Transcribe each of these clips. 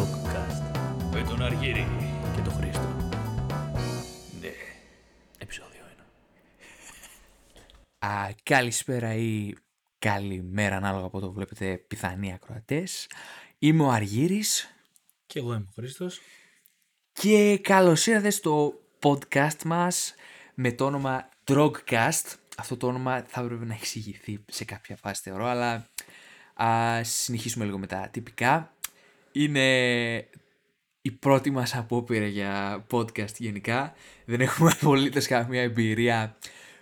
Drogcast Με τον Αργύρι. και το Χρήστο. Ναι. Επεισόδιο 1. Α, καλησπέρα ή καλημέρα ανάλογα από το βλέπετε πιθανοί ακροατές. Είμαι ο Αργύρης Και εγώ είμαι ο Χρήστος. και καλώς ήρθατε στο podcast μας με το όνομα Drogcast. Αυτό το όνομα θα έπρεπε να εξηγηθεί σε κάποια φάση θεωρώ, αλλά ας συνεχίσουμε λίγο με τα τυπικά. Είναι η πρώτη μας απόπειρα για podcast γενικά. Δεν έχουμε απολύτως καμία εμπειρία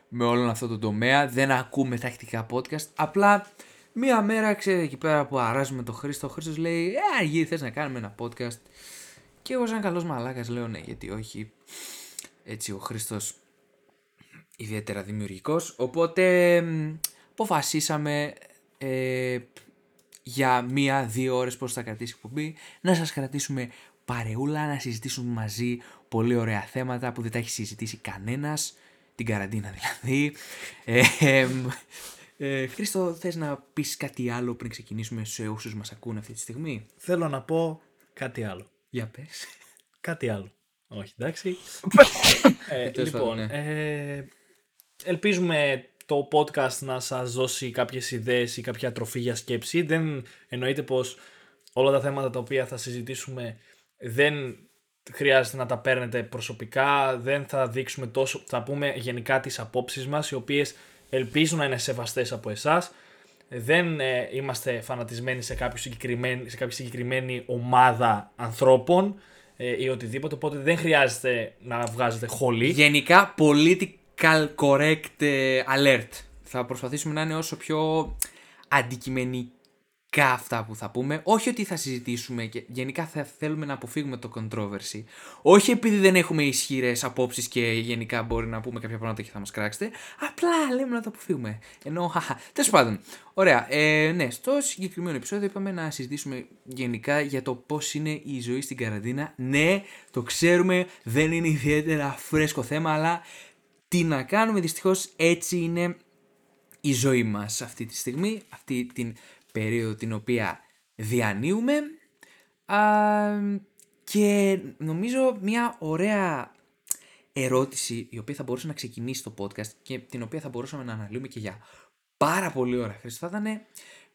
με όλον αυτό το τομέα. Δεν ακούμε τακτικά podcast. Απλά μία μέρα, ξέρετε, εκεί πέρα που αράζουμε τον Χρήστο, ο Χρήστος λέει «Ε, Αργύρι, θες να κάνουμε ένα podcast» Και εγώ σαν καλός μαλάκας λέω ναι, γιατί όχι. Έτσι ο Χρήστος ιδιαίτερα δημιουργικός. Οπότε μ, αποφασίσαμε ε, για μία-δύο ώρες πώς θα κρατήσει η εκπομπή να σας κρατήσουμε παρεούλα, να συζητήσουμε μαζί πολύ ωραία θέματα που δεν τα έχει συζητήσει κανένας. Την καραντίνα δηλαδή. Ε, εμ, ε, Χρήστο, θες να πεις κάτι άλλο πριν ξεκινήσουμε σε όσους μας ακούν αυτή τη στιγμή; Θέλω να πω κάτι άλλο. Για πες. Κάτι άλλο. Όχι, εντάξει. ε, Τέλος λοιπόν, πάντων, ε, ελπίζουμε το podcast να σας δώσει κάποιες ιδέες ή κάποια τροφή για σκέψη. Δεν εννοείται πως όλα τα θέματα τα οποία θα συζητήσουμε δεν χρειάζεται να τα παίρνετε προσωπικά, δεν θα δείξουμε τόσο, θα πούμε γενικά τις απόψεις μας, οι οποίες ελπίζω να είναι σεβαστές από εσάς. Δεν ε, είμαστε φανατισμένοι σε, κάποιο συγκεκριμένη, σε κάποια συγκεκριμένη ομάδα ανθρώπων ε, ή οτιδήποτε, οπότε δεν χρειάζεται να βγάζετε χολή. Γενικά, political correct ε, alert. Θα προσπαθήσουμε να είναι όσο πιο αντικειμενικά αυτά που θα πούμε. Όχι ότι θα συζητήσουμε και γενικά θα θέλουμε να αποφύγουμε το controversy. Όχι επειδή δεν έχουμε ισχυρές απόψεις και γενικά μπορεί να πούμε κάποια πράγματα και θα μας κράξετε. Απλά λέμε να το αποφύγουμε. Ενώ, χαχα. Τέλος πάντων. Ωραία. Ε, ναι, στο συγκεκριμένο επεισόδιο είπαμε να συζητήσουμε γενικά για το πώς είναι η ζωή στην καραντίνα. Ναι, το ξέρουμε, δεν είναι ιδιαίτερα φρέσκο θέμα, αλλά τι να κάνουμε, δυστυχώς έτσι είναι η ζωή μας αυτή τη στιγμή, αυτή την περίοδο την οποία διανύουμε. Α, και νομίζω μια ωραία ερώτηση η οποία θα μπορούσε να ξεκινήσει το podcast και την οποία θα μπορούσαμε να αναλύουμε και για πάρα πολύ ώρα Χρήστο θα ήταν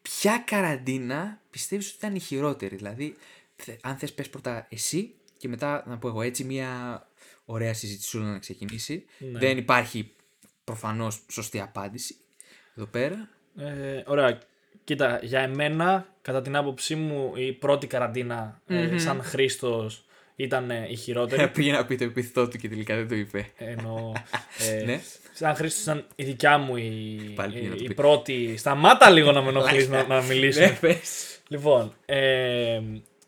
ποια καραντίνα πιστεύεις ότι ήταν η χειρότερη; Δηλαδή θε- αν θες πες πρώτα εσύ και μετά να πω εγώ. Έτσι μια ωραία συζήτηση να ξεκινήσει Ναι. δεν υπάρχει προφανώς σωστή απάντηση εδώ πέρα Ε, ωραία. Κοίτα, για εμένα, κατά την άποψή μου, η πρώτη καραντίνα ε, σαν Χρήστος ήταν ε, η χειρότερη. Πήγε να πει το επιθετό του και τελικά δεν το είπε. Ενώ, ε, Ναι. Σαν Χρήστος ήταν η δικιά μου η, Πάλι πήγε να η, το η πει. πρώτη. Σταμάτα λίγο να με ενοχλείς να, να μιλήσουμε. Ναι, πες. Λοιπόν, ε,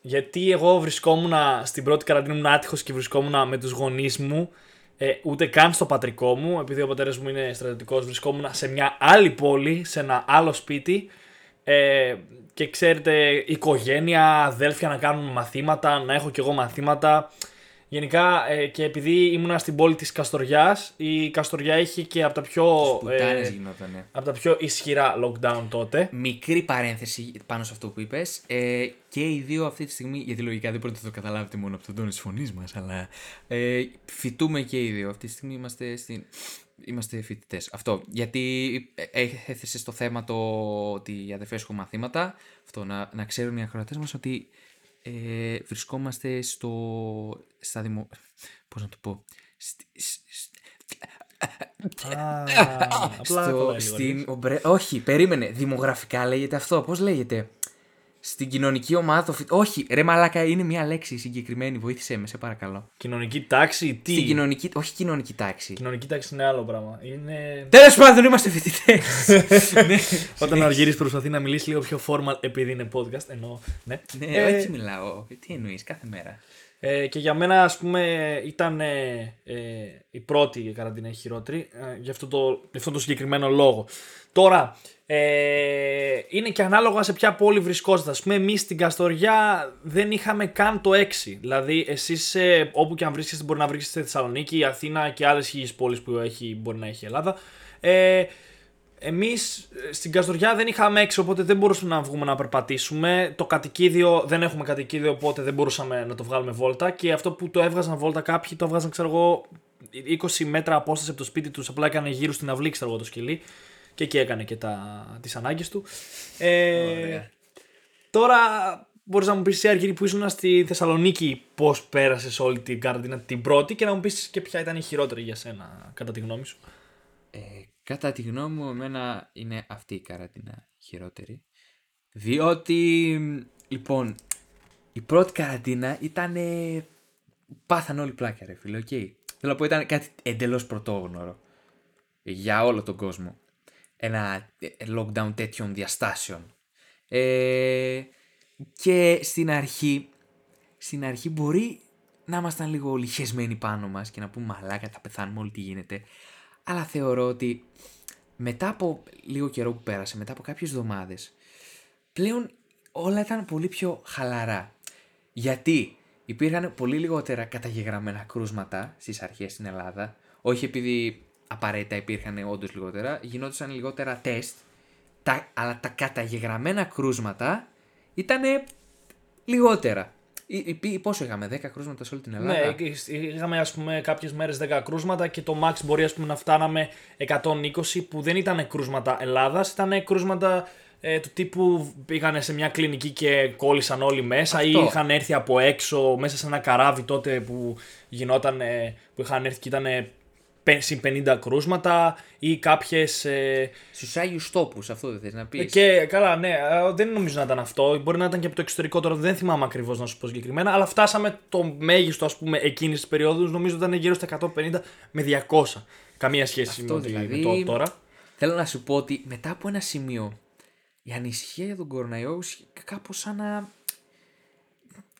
γιατί εγώ βρισκόμουν στην πρώτη καραντίνα ήμουν άτυχος και βρισκόμουν με τους γονείς μου ε, ούτε καν στο πατρικό μου, επειδή ο πατέρας μου είναι στρατιωτικός, βρισκόμουν σε μια άλλη πόλη, σε ένα άλλο σπίτι ε, και ξέρετε, οικογένεια, αδέλφια να κάνουν μαθήματα, να έχω κι εγώ μαθήματα. Γενικά ε, και επειδή ήμουνα στην πόλη της Καστοριάς, η Καστοριά έχει και από τα πιο, Πουτάνες ε, γινότανε. από τα πιο ισχυρά lockdown τότε. Μικρή παρένθεση πάνω σε αυτό που είπες. Ε, και οι δύο αυτή τη στιγμή, γιατί λογικά δεν μπορείτε να το καταλάβετε μόνο από τον τόνο της φωνής μας, αλλά ε, φοιτούμε και οι δύο. Αυτή τη στιγμή είμαστε, στην... είμαστε φοιτητές. Αυτό. Γιατί ε, έθεσε στο θέμα το ότι οι αδερφές έχουν μαθήματα. Αυτό να, να ξέρουν οι ακροατές μας ότι ε, βρισκόμαστε στο. στα δημο. Πώς να το πω. Στη, σ- σ- Α, απλά στο, κολλάει λίγο, στην, ομπρε- όχι, περίμενε. Δημογραφικά λέγεται αυτό. Πώς λέγεται; Στην κοινωνική ομάδα. το φοι- Όχι, ρε μαλάκα, είναι μια λέξη συγκεκριμένη. Βοήθησέ με, σε παρακαλώ. Κοινωνική τάξη, τι; Στην κοινωνική. Όχι κοινωνική τάξη. Κοινωνική τάξη είναι άλλο πράγμα. Είναι. Τέλος πάντων, είμαστε φοιτητές. ναι, Όταν ο Αργύρης προσπαθεί να μιλήσει λίγο πιο formal επειδή είναι podcast, εννοώ. Ναι. ναι, Ε, έτσι μιλάω. Τι εννοείς, κάθε μέρα. ε, και για μένα, ας πούμε, ήταν ε, ε, η πρώτη καραντίνα η χειρότερη, ε, για, αυτό το, για αυτό το συγκεκριμένο λόγο. Τώρα, ε, είναι και ανάλογα σε ποια πόλη βρισκόσαστε. Ας πούμε, εμείς στην Καστοριά δεν είχαμε καν το 6. Δηλαδή, εσείς ε, όπου και αν βρίσκεστε, μπορεί να βρίσκεστε στη Θεσσαλονίκη, η Αθήνα και άλλες χίλιες πόλεις που έχει, μπορεί να έχει η Ελλάδα. Ε, Εμείς στην Καστοριά δεν είχαμε έξω, οπότε δεν μπορούσαμε να βγούμε να περπατήσουμε. Το κατοικίδιο δεν έχουμε κατοικίδιο, οπότε δεν μπορούσαμε να το βγάλουμε βόλτα. Και αυτό που το έβγαζαν βόλτα κάποιοι, το έβγαζαν, ξέρω εγώ, 20 μέτρα απόσταση από το σπίτι τους. Απλά έκανε γύρω στην αυλή, ξέρω εγώ, το σκυλί. Και εκεί έκανε και τις ανάγκες του. Ε, τώρα μπορείς να μου πεις εσύ, Αργύρι, που ήσουν στη Θεσσαλονίκη, πώς πέρασες όλη την καραντίνα την πρώτη και να μου πεις και ποια ήταν η χειρότερη για σένα, κατά τη γνώμη σου. Ε, κατά τη γνώμη μου, εμένα είναι αυτή η καραντίνα χειρότερη. Διότι, λοιπόν, η πρώτη καραντίνα ήταν. Πάθαν όλοι πλάκα, ρε φίλε, OK. Okay. Θέλω να πω, ήταν κάτι εντελώς πρωτόγνωρο για όλο τον κόσμο. Ένα ε, lockdown τέτοιων διαστάσεων. Ε, και στην αρχή, στην αρχή μπορεί να ήμασταν λίγο χεσμένοι πάνω μας και να πούμε μαλάκα θα πεθάνουμε όλοι τι γίνεται. Αλλά θεωρώ ότι μετά από λίγο καιρό που πέρασε, μετά από κάποιες εβδομάδες, πλέον όλα ήταν πολύ πιο χαλαρά. Γιατί υπήρχαν πολύ λιγότερα καταγεγραμμένα κρούσματα στις αρχές στην Ελλάδα, όχι επειδή απαραίτητα υπήρχαν όντως λιγότερα, γινόντουσαν λιγότερα τεστ, τα, αλλά τα καταγεγραμμένα κρούσματα ήταν λιγότερα. Ή, πόσο είχαμε, 10 κρούσματα σε όλη την Ελλάδα; Ναι, είχαμε ας πούμε κάποιες μέρες 10 κρούσματα και το max μπορεί ας πούμε, να φτάναμε 120 που δεν ήταν κρούσματα Ελλάδας, ήταν κρούσματα ε, του τύπου πήγαν σε μια κλινική και κόλλησαν όλοι μέσα ή είχαν έρθει από έξω μέσα σε ένα καράβι τότε που γινόταν, που είχαν έρθει και ήταν συν 50 κρούσματα ή κάποιες. Ε... Στους Άγιους Τόπους, αυτό δεν θες να πεις. Και καλά, ναι, ε, δεν νομίζω να ήταν αυτό. Μπορεί να ήταν και από το εξωτερικό τώρα, δεν θυμάμαι ακριβώς να σου πω συγκεκριμένα. Αλλά φτάσαμε το μέγιστο, ας πούμε, εκείνης της περίοδου. Νομίζω ήταν γύρω στα 150 με 200. Καμία σχέση με, δηλαδή, το τώρα. Θέλω να σου πω ότι μετά από ένα σημείο η ανησυχία για τον κοροναϊό κάπως σαν να.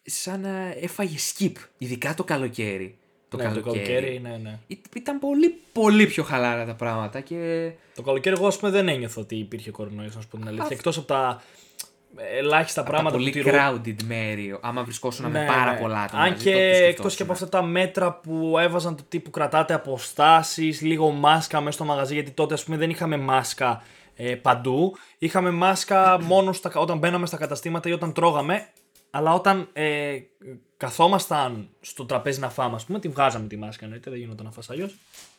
σαν να έφαγε skip, ειδικά το καλοκαίρι το, ναι, καλοκαίρι. το καλοκαίρι. Ναι, ναι. Ήταν πολύ, πολύ πιο χαλάρα τα πράγματα. Και... Το καλοκαίρι, εγώ ας πούμε δεν ένιωθω ότι υπήρχε κορονοϊός, να σου πω την αλήθεια. Εκτός από τα ελάχιστα από πράγματα τα πολύ που crowded μέρη, άμα βρισκόσουν ναι, με πάρα ναι. πολλά άτομα. Αν και εκτός και από αυτά τα μέτρα που έβαζαν το τύπου κρατάτε αποστάσεις, λίγο μάσκα μέσα στο μαγαζί, γιατί τότε ας πούμε δεν είχαμε μάσκα ε, παντού. Είχαμε μάσκα μόνο στα, όταν μπαίναμε στα καταστήματα ή όταν τρώγαμε. Αλλά όταν ε, καθόμασταν στο τραπέζι να φάμε, ας πούμε, τη βγάζαμε τη μάσκα εννοείται, δεν γινόταν να φας αλλιώς.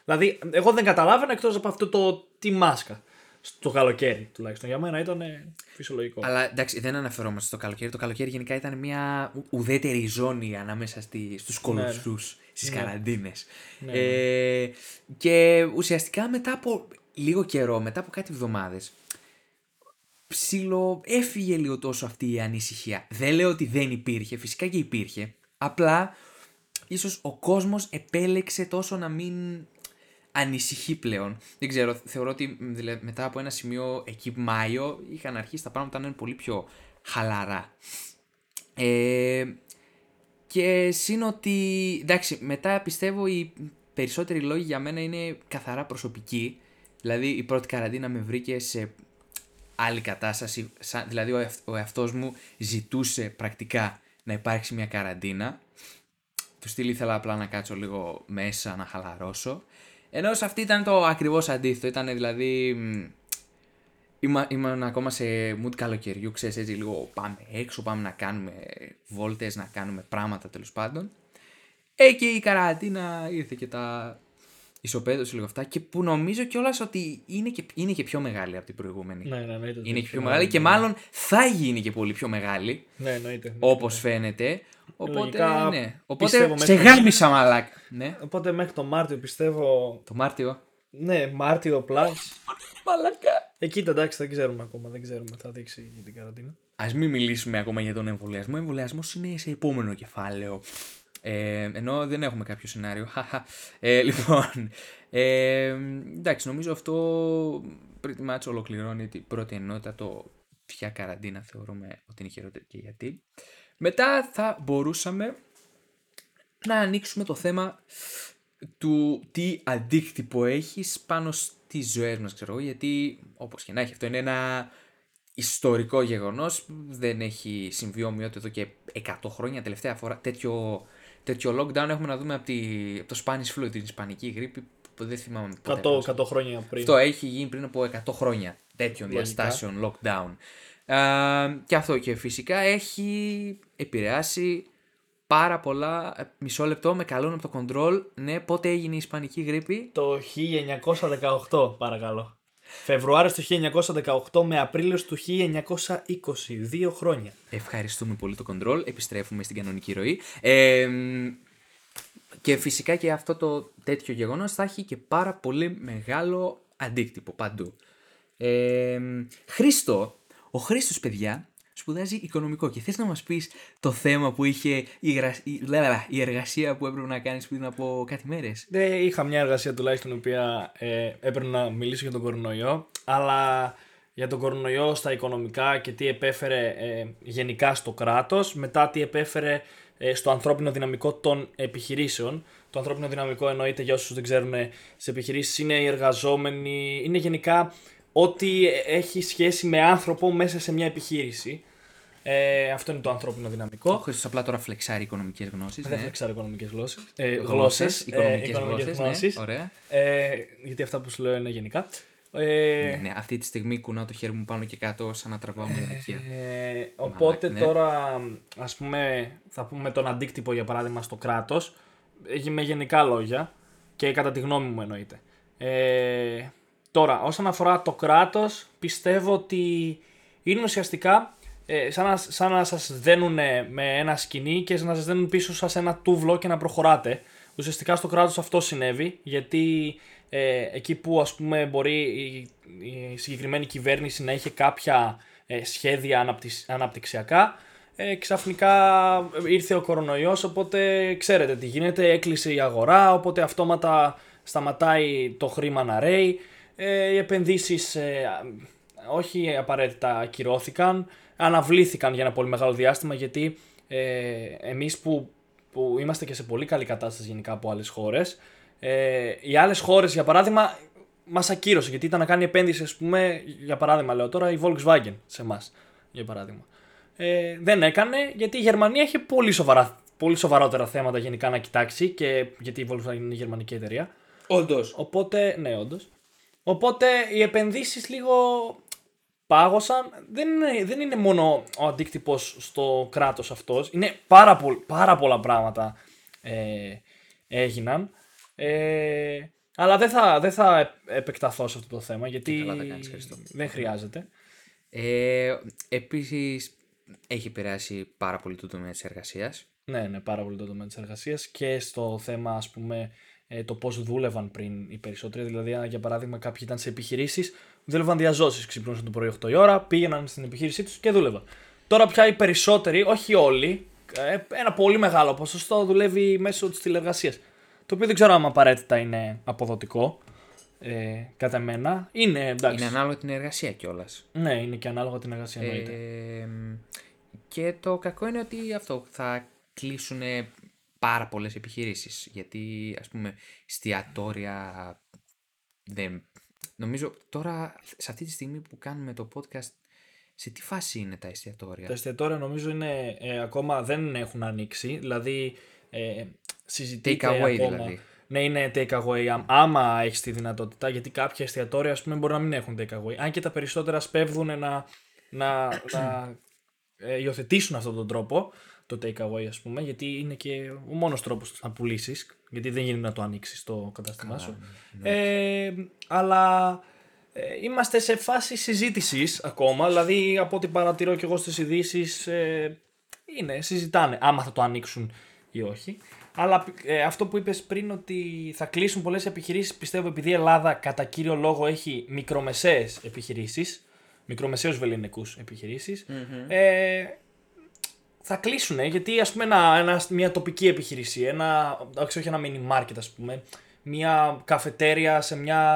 Δηλαδή, εγώ δεν καταλάβαινα εκτός από αυτό το τι μάσκα. Στο καλοκαίρι τουλάχιστον. Για μένα ήταν φυσιολογικό. Αλλά εντάξει, δεν αναφερόμαστε στο καλοκαίρι. Το καλοκαίρι γενικά ήταν μια ουδέτερη ζώνη ανάμεσα στη, στους κολοσσού, ναι, στις ναι. καραντίνες. Ναι, ναι. Ε, και ουσιαστικά μετά από λίγο καιρό, μετά από κάτι εβδομάδες, ψηλο έφυγε λίγο τόσο αυτή η ανησυχία. Δεν λέω ότι δεν υπήρχε, φυσικά και υπήρχε. Απλά ίσως ο κόσμος επέλεξε τόσο να μην ανησυχεί πλέον. Δεν ξέρω, θεωρώ ότι μετά από ένα σημείο εκεί Μάιο είχαν αρχίσει τα πράγματα να είναι πολύ πιο χαλαρά. Ε, και σύν ότι, εντάξει, μετά πιστεύω οι περισσότεροι λόγοι για μένα είναι καθαρά προσωπικοί. Δηλαδή η πρώτη καραντίνα με βρήκε σε άλλη κατάσταση. δηλαδή ο, εαυτό εαυτός μου ζητούσε πρακτικά να υπάρξει μια καραντίνα. Του στυλ ήθελα απλά να κάτσω λίγο μέσα, να χαλαρώσω. Ενώ σε αυτή ήταν το ακριβώς αντίθετο. Ήταν δηλαδή... Ήμουν ακόμα σε mood καλοκαιριού, ξέρεις έτσι λίγο πάμε έξω, πάμε να κάνουμε βόλτες, να κάνουμε πράγματα τέλος πάντων. Εκεί η καραντίνα ήρθε και τα ισοπαίδωση λίγο αυτά και που νομίζω κιόλας ότι είναι και, είναι και πιο μεγάλη από την προηγούμενη. Ναι, ναι, ναι. Είναι και πιο μεγάλη και μάλλον θα γίνει και πολύ πιο μεγάλη. Ναι, εννοείται. Όπως φαίνεται. Οπότε, Λογικά, ναι. Οπότε σε γάμισα μαλάκα. Ναι. Οπότε μέχρι το Μάρτιο πιστεύω. Το Μάρτιο. Ναι, Μάρτιο πλάς. Μαλάκα. Εκεί εντάξει, δεν ξέρουμε ακόμα. Δεν ξέρουμε. Θα δείξει την καραντίνα. Α μην μιλήσουμε ακόμα για τον εμβολιασμό. Ο εμβολιασμός είναι σε επόμενο κεφάλαιο. Ε, ενώ δεν έχουμε κάποιο σενάριο. ε, λοιπόν, ε, εντάξει, νομίζω αυτό pretty much ολοκληρώνει την πρώτη ενότητα το ποια καραντίνα θεωρούμε ότι είναι χειρότερη και γιατί. Μετά θα μπορούσαμε να ανοίξουμε το θέμα του τι αντίκτυπο έχει πάνω στις ζωές μας, ξέρω γιατί όπως και να έχει αυτό είναι ένα ιστορικό γεγονός, δεν έχει συμβεί ομοιότητα εδώ και 100 χρόνια, τελευταία φορά τέτοιο τέτοιο lockdown έχουμε να δούμε από, τη, από το Spanish flu, την Ισπανική γρήπη, δεν θυμάμαι πότε 100, 100 χρόνια πριν. Αυτό έχει γίνει πριν από 100 χρόνια τέτοιων Λογικά. διαστάσεων lockdown. Ε, και αυτό και φυσικά έχει επηρεάσει πάρα πολλά. ε, Μισό λεπτό με καλούν από το control. Ναι, πότε έγινε η Ισπανική γρήπη; Το 1918, παρακαλώ. Φεβρουάριος του 1918 με Απρίλιος του 1920. Δύο χρόνια. Ευχαριστούμε πολύ το control. Επιστρέφουμε στην κανονική ροή. Ε, και φυσικά και αυτό το τέτοιο γεγονός θα έχει και πάρα πολύ μεγάλο αντίκτυπο παντού. Ε, Χρήστο, ο Χρήστος παιδιά σπουδάζει οικονομικό και θες να μας πεις το θέμα που είχε η, γρα- η, λα- η εργασία που έπρεπε να κάνεις πριν από κάτι μέρες; Δεν είχα μια εργασία τουλάχιστον η οποία ε, έπρεπε να μιλήσω για τον κορονοϊό, αλλά για τον κορονοϊό στα οικονομικά και τι επέφερε ε, γενικά στο κράτος, μετά τι επέφερε ε, στο ανθρώπινο δυναμικό των επιχειρήσεων. Το ανθρώπινο δυναμικό εννοείται για όσους δεν ξέρουν ε, στις επιχειρήσεις είναι οι εργαζόμενοι, είναι γενικά ό,τι έχει σχέση με άνθρωπο μέσα σε μια επιχείρηση. Ε, αυτό είναι το ανθρώπινο Ο δυναμικό. Χρήστος απλά τώρα φλεξάρει οικονομικές γνώσεις. Δεν ναι. θα ξέρω οικονομικές γλώσσες. Ε, Γλώσσες, γλώσσες, οικονομικές ε, οικονομικές γλώσσες, γνώσεις. ναι, ωραία. Ε, γιατί αυτά που σου λέω είναι γενικά. Ε, Ναι, ναι, αυτή τη στιγμή κουνάω το χέρι μου πάνω και κάτω σαν να τραβάω μια ηλικία. ε, οπότε ναι. τώρα, ας πούμε, θα πούμε τον αντίκτυπο για παράδειγμα στο κράτος, έχει με γενικά λόγια και κατά τη γνώμη μου εννοείται. Ε, τώρα, όσον αφορά το κράτος, πιστεύω ότι είναι ουσιαστικά ε, σαν, να, σαν να σας δένουν με ένα σκηνή και να σας δένουν πίσω σας ένα τούβλο και να προχωράτε. Ουσιαστικά στο κράτος αυτό συνέβη, γιατί ε, εκεί που ας πούμε μπορεί η, η συγκεκριμένη κυβέρνηση να είχε κάποια ε, σχέδια αναπτυξ- αναπτυξιακά, ε, ξαφνικά ήρθε ο κορονοϊός, οπότε ξέρετε τι γίνεται, έκλεισε η αγορά, οπότε αυτόματα σταματάει το χρήμα να ρέει, ε, οι επενδύσεις ε, όχι απαραίτητα ακυρώθηκαν, αναβλήθηκαν για ένα πολύ μεγάλο διάστημα γιατί ε, εμείς που, που είμαστε και σε πολύ καλή κατάσταση γενικά από άλλες χώρες, ε, οι άλλες χώρες για παράδειγμα μας ακύρωσε γιατί ήταν να κάνει επένδυση ας πούμε, για παράδειγμα λέω τώρα η Volkswagen σε εμάς, για παράδειγμα. Ε, δεν έκανε γιατί η Γερμανία είχε πολύ, σοβαρά, πολύ σοβαρότερα θέματα γενικά να κοιτάξει και γιατί η Volkswagen είναι γερμανική εταιρεία. Όντως. Οπότε, ναι, όντως. Οπότε οι επενδύσεις λίγο πάγωσαν. Δεν είναι, δεν είναι μόνο ο αντίκτυπος στο κράτος αυτός. Είναι πάρα, πολλ- πάρα πολλά πράγματα ε, έγιναν. Ε, αλλά δεν θα, δεν θα επ- επεκταθώ σε αυτό το θέμα γιατί καλά τα κάνεις, Χριστό. δεν χρειάζεται. Ε, επίσης, έχει επηρεάσει πάρα πολύ το τομέα της εργασίας. Ναι, ναι, πάρα πολύ το τομέα της εργασίας και στο θέμα, ας πούμε, ε, το πώς δούλευαν πριν οι περισσότεροι. Δηλαδή, αν, για παράδειγμα, κάποιοι ήταν σε επιχειρήσεις, δούλευαν διαζώσει. Ξυπνούσαν το πρωί 8 η ώρα, πήγαιναν στην επιχείρησή τους και δούλευαν. Τώρα πια οι περισσότεροι, όχι όλοι, ε, ένα πολύ μεγάλο ποσοστό δουλεύει μέσω της τηλεργασίας. Το οποίο δεν ξέρω αν απαραίτητα είναι αποδοτικό. Ε, κατά μένα. Είναι εντάξει. Είναι ανάλογα την εργασία κιόλας. Ναι, είναι και ανάλογα την εργασία εννοείται. Ε, και το κακό είναι ότι αυτό θα κλείσουν πάρα πολλές επιχειρήσεις. Γιατί ας πούμε εστιατόρια δεν... Νομίζω τώρα σε αυτή τη στιγμή που κάνουμε το podcast σε τι φάση είναι τα εστιατόρια; Τα εστιατόρια νομίζω είναι, ε, ακόμα δεν έχουν ανοίξει. Δηλαδή ε, συζητείται Take away ακόμα. δηλαδή. Ναι, είναι take away άμ- άμα έχεις τη δυνατότητα. Γιατί κάποια εστιατόρια ας πούμε, μπορεί να μην έχουν take away. Αν και τα περισσότερα σπέβδουν να, να, να ε, υιοθετήσουν αυτόν τον τρόπο, το take away ας πούμε, γιατί είναι και ο μόνος τρόπος να πουλήσεις. Γιατί δεν γίνεται να το ανοίξεις το κατάστημά σου. Ε, αλλά ε, είμαστε σε φάση συζήτησης ακόμα, δηλαδή από ό,τι παρατηρώ και εγώ στις ειδήσεις ε, είναι, συζητάνε άμα θα το ανοίξουν ή όχι. Αλλά ε, αυτό που είπες πριν ότι θα κλείσουν πολλές επιχειρήσεις, πιστεύω επειδή η Ελλάδα κατά κύριο λόγο έχει μικρομεσαίες επιχειρήσεις, μικρομεσαίους βεληνικούς επιχειρήσεις, ε, θα κλείσουν γιατί ας πούμε ένα, ένα- μια τοπική επιχείρηση, ένα, εντάξει, όχι ένα mini market ας πούμε, μια καφετέρια σε μια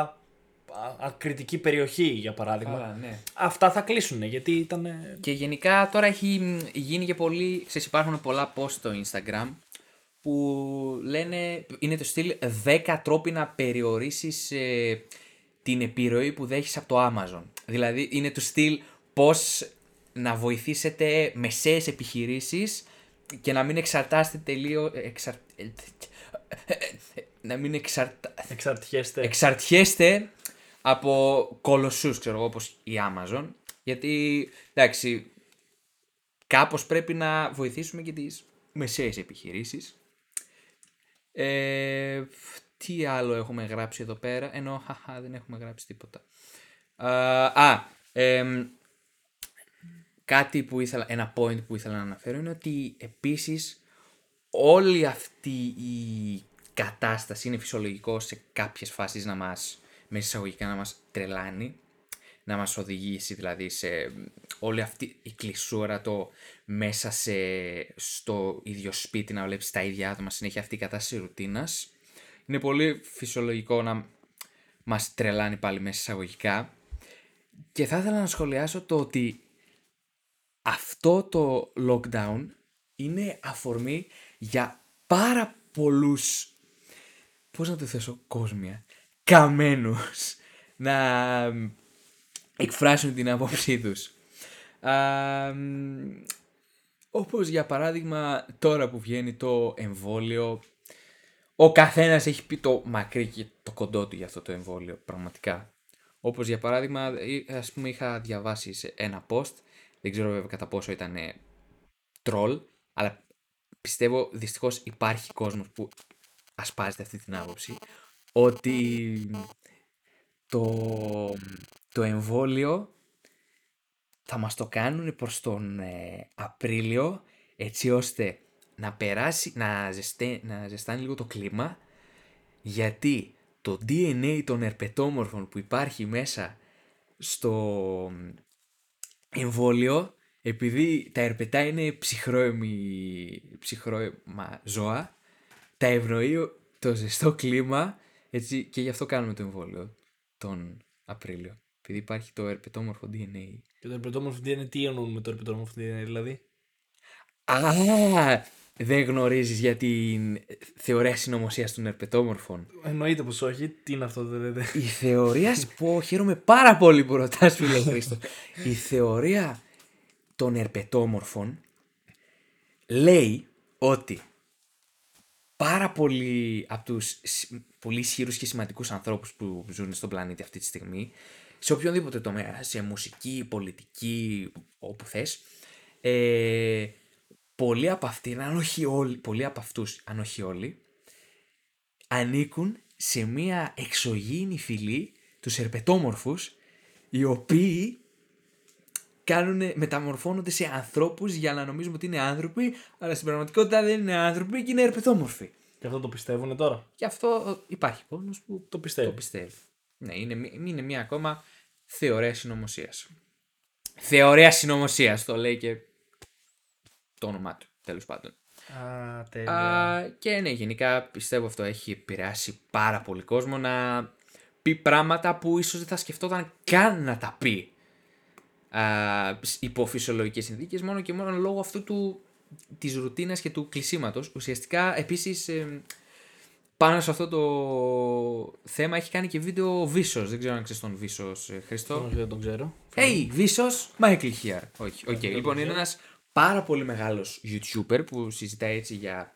α- ακριτική περιοχή για παράδειγμα. Καλά, ναι. Αυτά θα κλείσουν γιατί ήταν. ε, Και γενικά τώρα έχει μ, γίνει και πολύ, ξέρεις υπάρχουν πολλά post στο Instagram που λένε, είναι το στυλ 10 τρόποι να περιορίσεις ε, την επιρροή που δέχεις από το Amazon. Δηλαδή είναι το στυλ πώς να βοηθήσετε μεσαίες επιχειρήσεις και να μην εξαρτάστε τελείω... Εξαρ... να μην εξαρτα... Εξαρτιέστε. εξαρτιέστε από κολοσσούς, ξέρω εγώ, όπως η Amazon. Γιατί, εντάξει, κάπως πρέπει να βοηθήσουμε και τις μεσαίες επιχειρήσεις. Ε, τι άλλο έχουμε γράψει εδώ πέρα, ενώ χαχα, δεν έχουμε γράψει τίποτα. Α, α εμ, κάτι που ήθελα, ένα point που ήθελα να αναφέρω είναι ότι επίσης όλη αυτή η κατάσταση είναι φυσιολογικό σε κάποιες φάσεις να μας, μέσα εισαγωγικά να μας τρελάνει, να μας οδηγήσει δηλαδή σε όλη αυτή η κλεισούρα το μέσα σε, στο ίδιο σπίτι να βλέπεις τα ίδια άτομα συνέχεια αυτή η κατάσταση ρουτίνας. Είναι πολύ φυσιολογικό να μας τρελάνει πάλι μέσα εισαγωγικά και θα ήθελα να σχολιάσω το ότι αυτό το lockdown είναι αφορμή για πάρα πολλούς, πώς να το θέσω κόσμια, καμένους να εκφράσουν την άποψή τους. Α, μ, όπως για παράδειγμα τώρα που βγαίνει το εμβόλιο, ο καθένας έχει πει το μακρύ και το κοντό του για αυτό το εμβόλιο, πραγματικά. Όπως για παράδειγμα, ε, ας πούμε είχα διαβάσει σε ένα post, δεν ξέρω βέβαια κατά πόσο ήταν τρόλ, αλλά πιστεύω δυστυχώς υπάρχει κόσμος που ασπάζεται αυτή την άποψη, ότι το, το εμβόλιο θα μας το κάνουν προς τον ε, Απρίλιο έτσι ώστε να περάσει, να, ζεστέ, να ζεστάνει λίγο το κλίμα γιατί το DNA των ερπετόμορφων που υπάρχει μέσα στο εμβόλιο επειδή τα ερπετά είναι ψυχρόαιμη, ψυχρόαιμα ζώα τα ευνοεί το ζεστό κλίμα έτσι, και γι' αυτό κάνουμε το εμβόλιο τον Απρίλιο. Επειδή υπάρχει το ερπετόμορφο DNA. Και το ερπετόμορφο DNA, τι εννοούν με το ερπετόμορφο DNA, δηλαδή; Α, δεν γνωρίζεις για την θεωρία συνωμοσίας των ερπετόμορφων; Εννοείται πως όχι. Τι είναι αυτό, δεν λέτε. Η θεωρία, πω χαίρομαι πάρα πολύ που ρωτάς φίλε Χρήστο. Η θεωρία των ερπετόμορφων λέει ότι πάρα πολλοί από τους σ- πολύ ισχυρούς και σημαντικούς ανθρώπους που ζουν στον πλανήτη αυτή τη στιγμή, σε οποιονδήποτε τομέα, σε μουσική, πολιτική, όπου θες, ε, πολλοί από αυτοί, αν όχι όλοι, πολλοί από αυτούς, αν όχι όλοι, ανήκουν σε μία εξωγήινη φυλή, τους ερπετόμορφους, οι οποίοι κάνουν, μεταμορφώνονται σε ανθρώπους για να νομίζουμε ότι είναι άνθρωποι, αλλά στην πραγματικότητα δεν είναι άνθρωποι και είναι ερπετόμορφοι. Και αυτό το πιστεύουν τώρα. Γι' αυτό ε, υπάρχει κόσμος που Το πιστεύει. το πιστεύει. Ναι, είναι, μη- είναι μία ακόμα θεωρία συνωμοσίας. Θεωρία συνωμοσίας, το λέει και το όνομά του, τέλος πάντων. Α, τέλεια. Α, και ναι, γενικά πιστεύω αυτό έχει επηρεάσει πάρα πολύ κόσμο να πει πράγματα που ίσως δεν θα σκεφτόταν καν να τα πει α, υπό φυσιολογικές συνθήκες μόνο και μόνο λόγω αυτού του, της ρουτίνας και του κλεισίματος. Ουσιαστικά επίσης ε, πάνω σε αυτό το θέμα έχει κάνει και βίντεο ο Vsauce. Δεν ξέρω αν ξέρεις τον Vsauce ε, Χριστό. Όχι, δεν τον ξέρω. Hey, Vsauce, Michael here. Όχι, οκ. Λοιπόν, είναι ένας πάρα πολύ μεγάλος YouTuber που συζητάει έτσι για,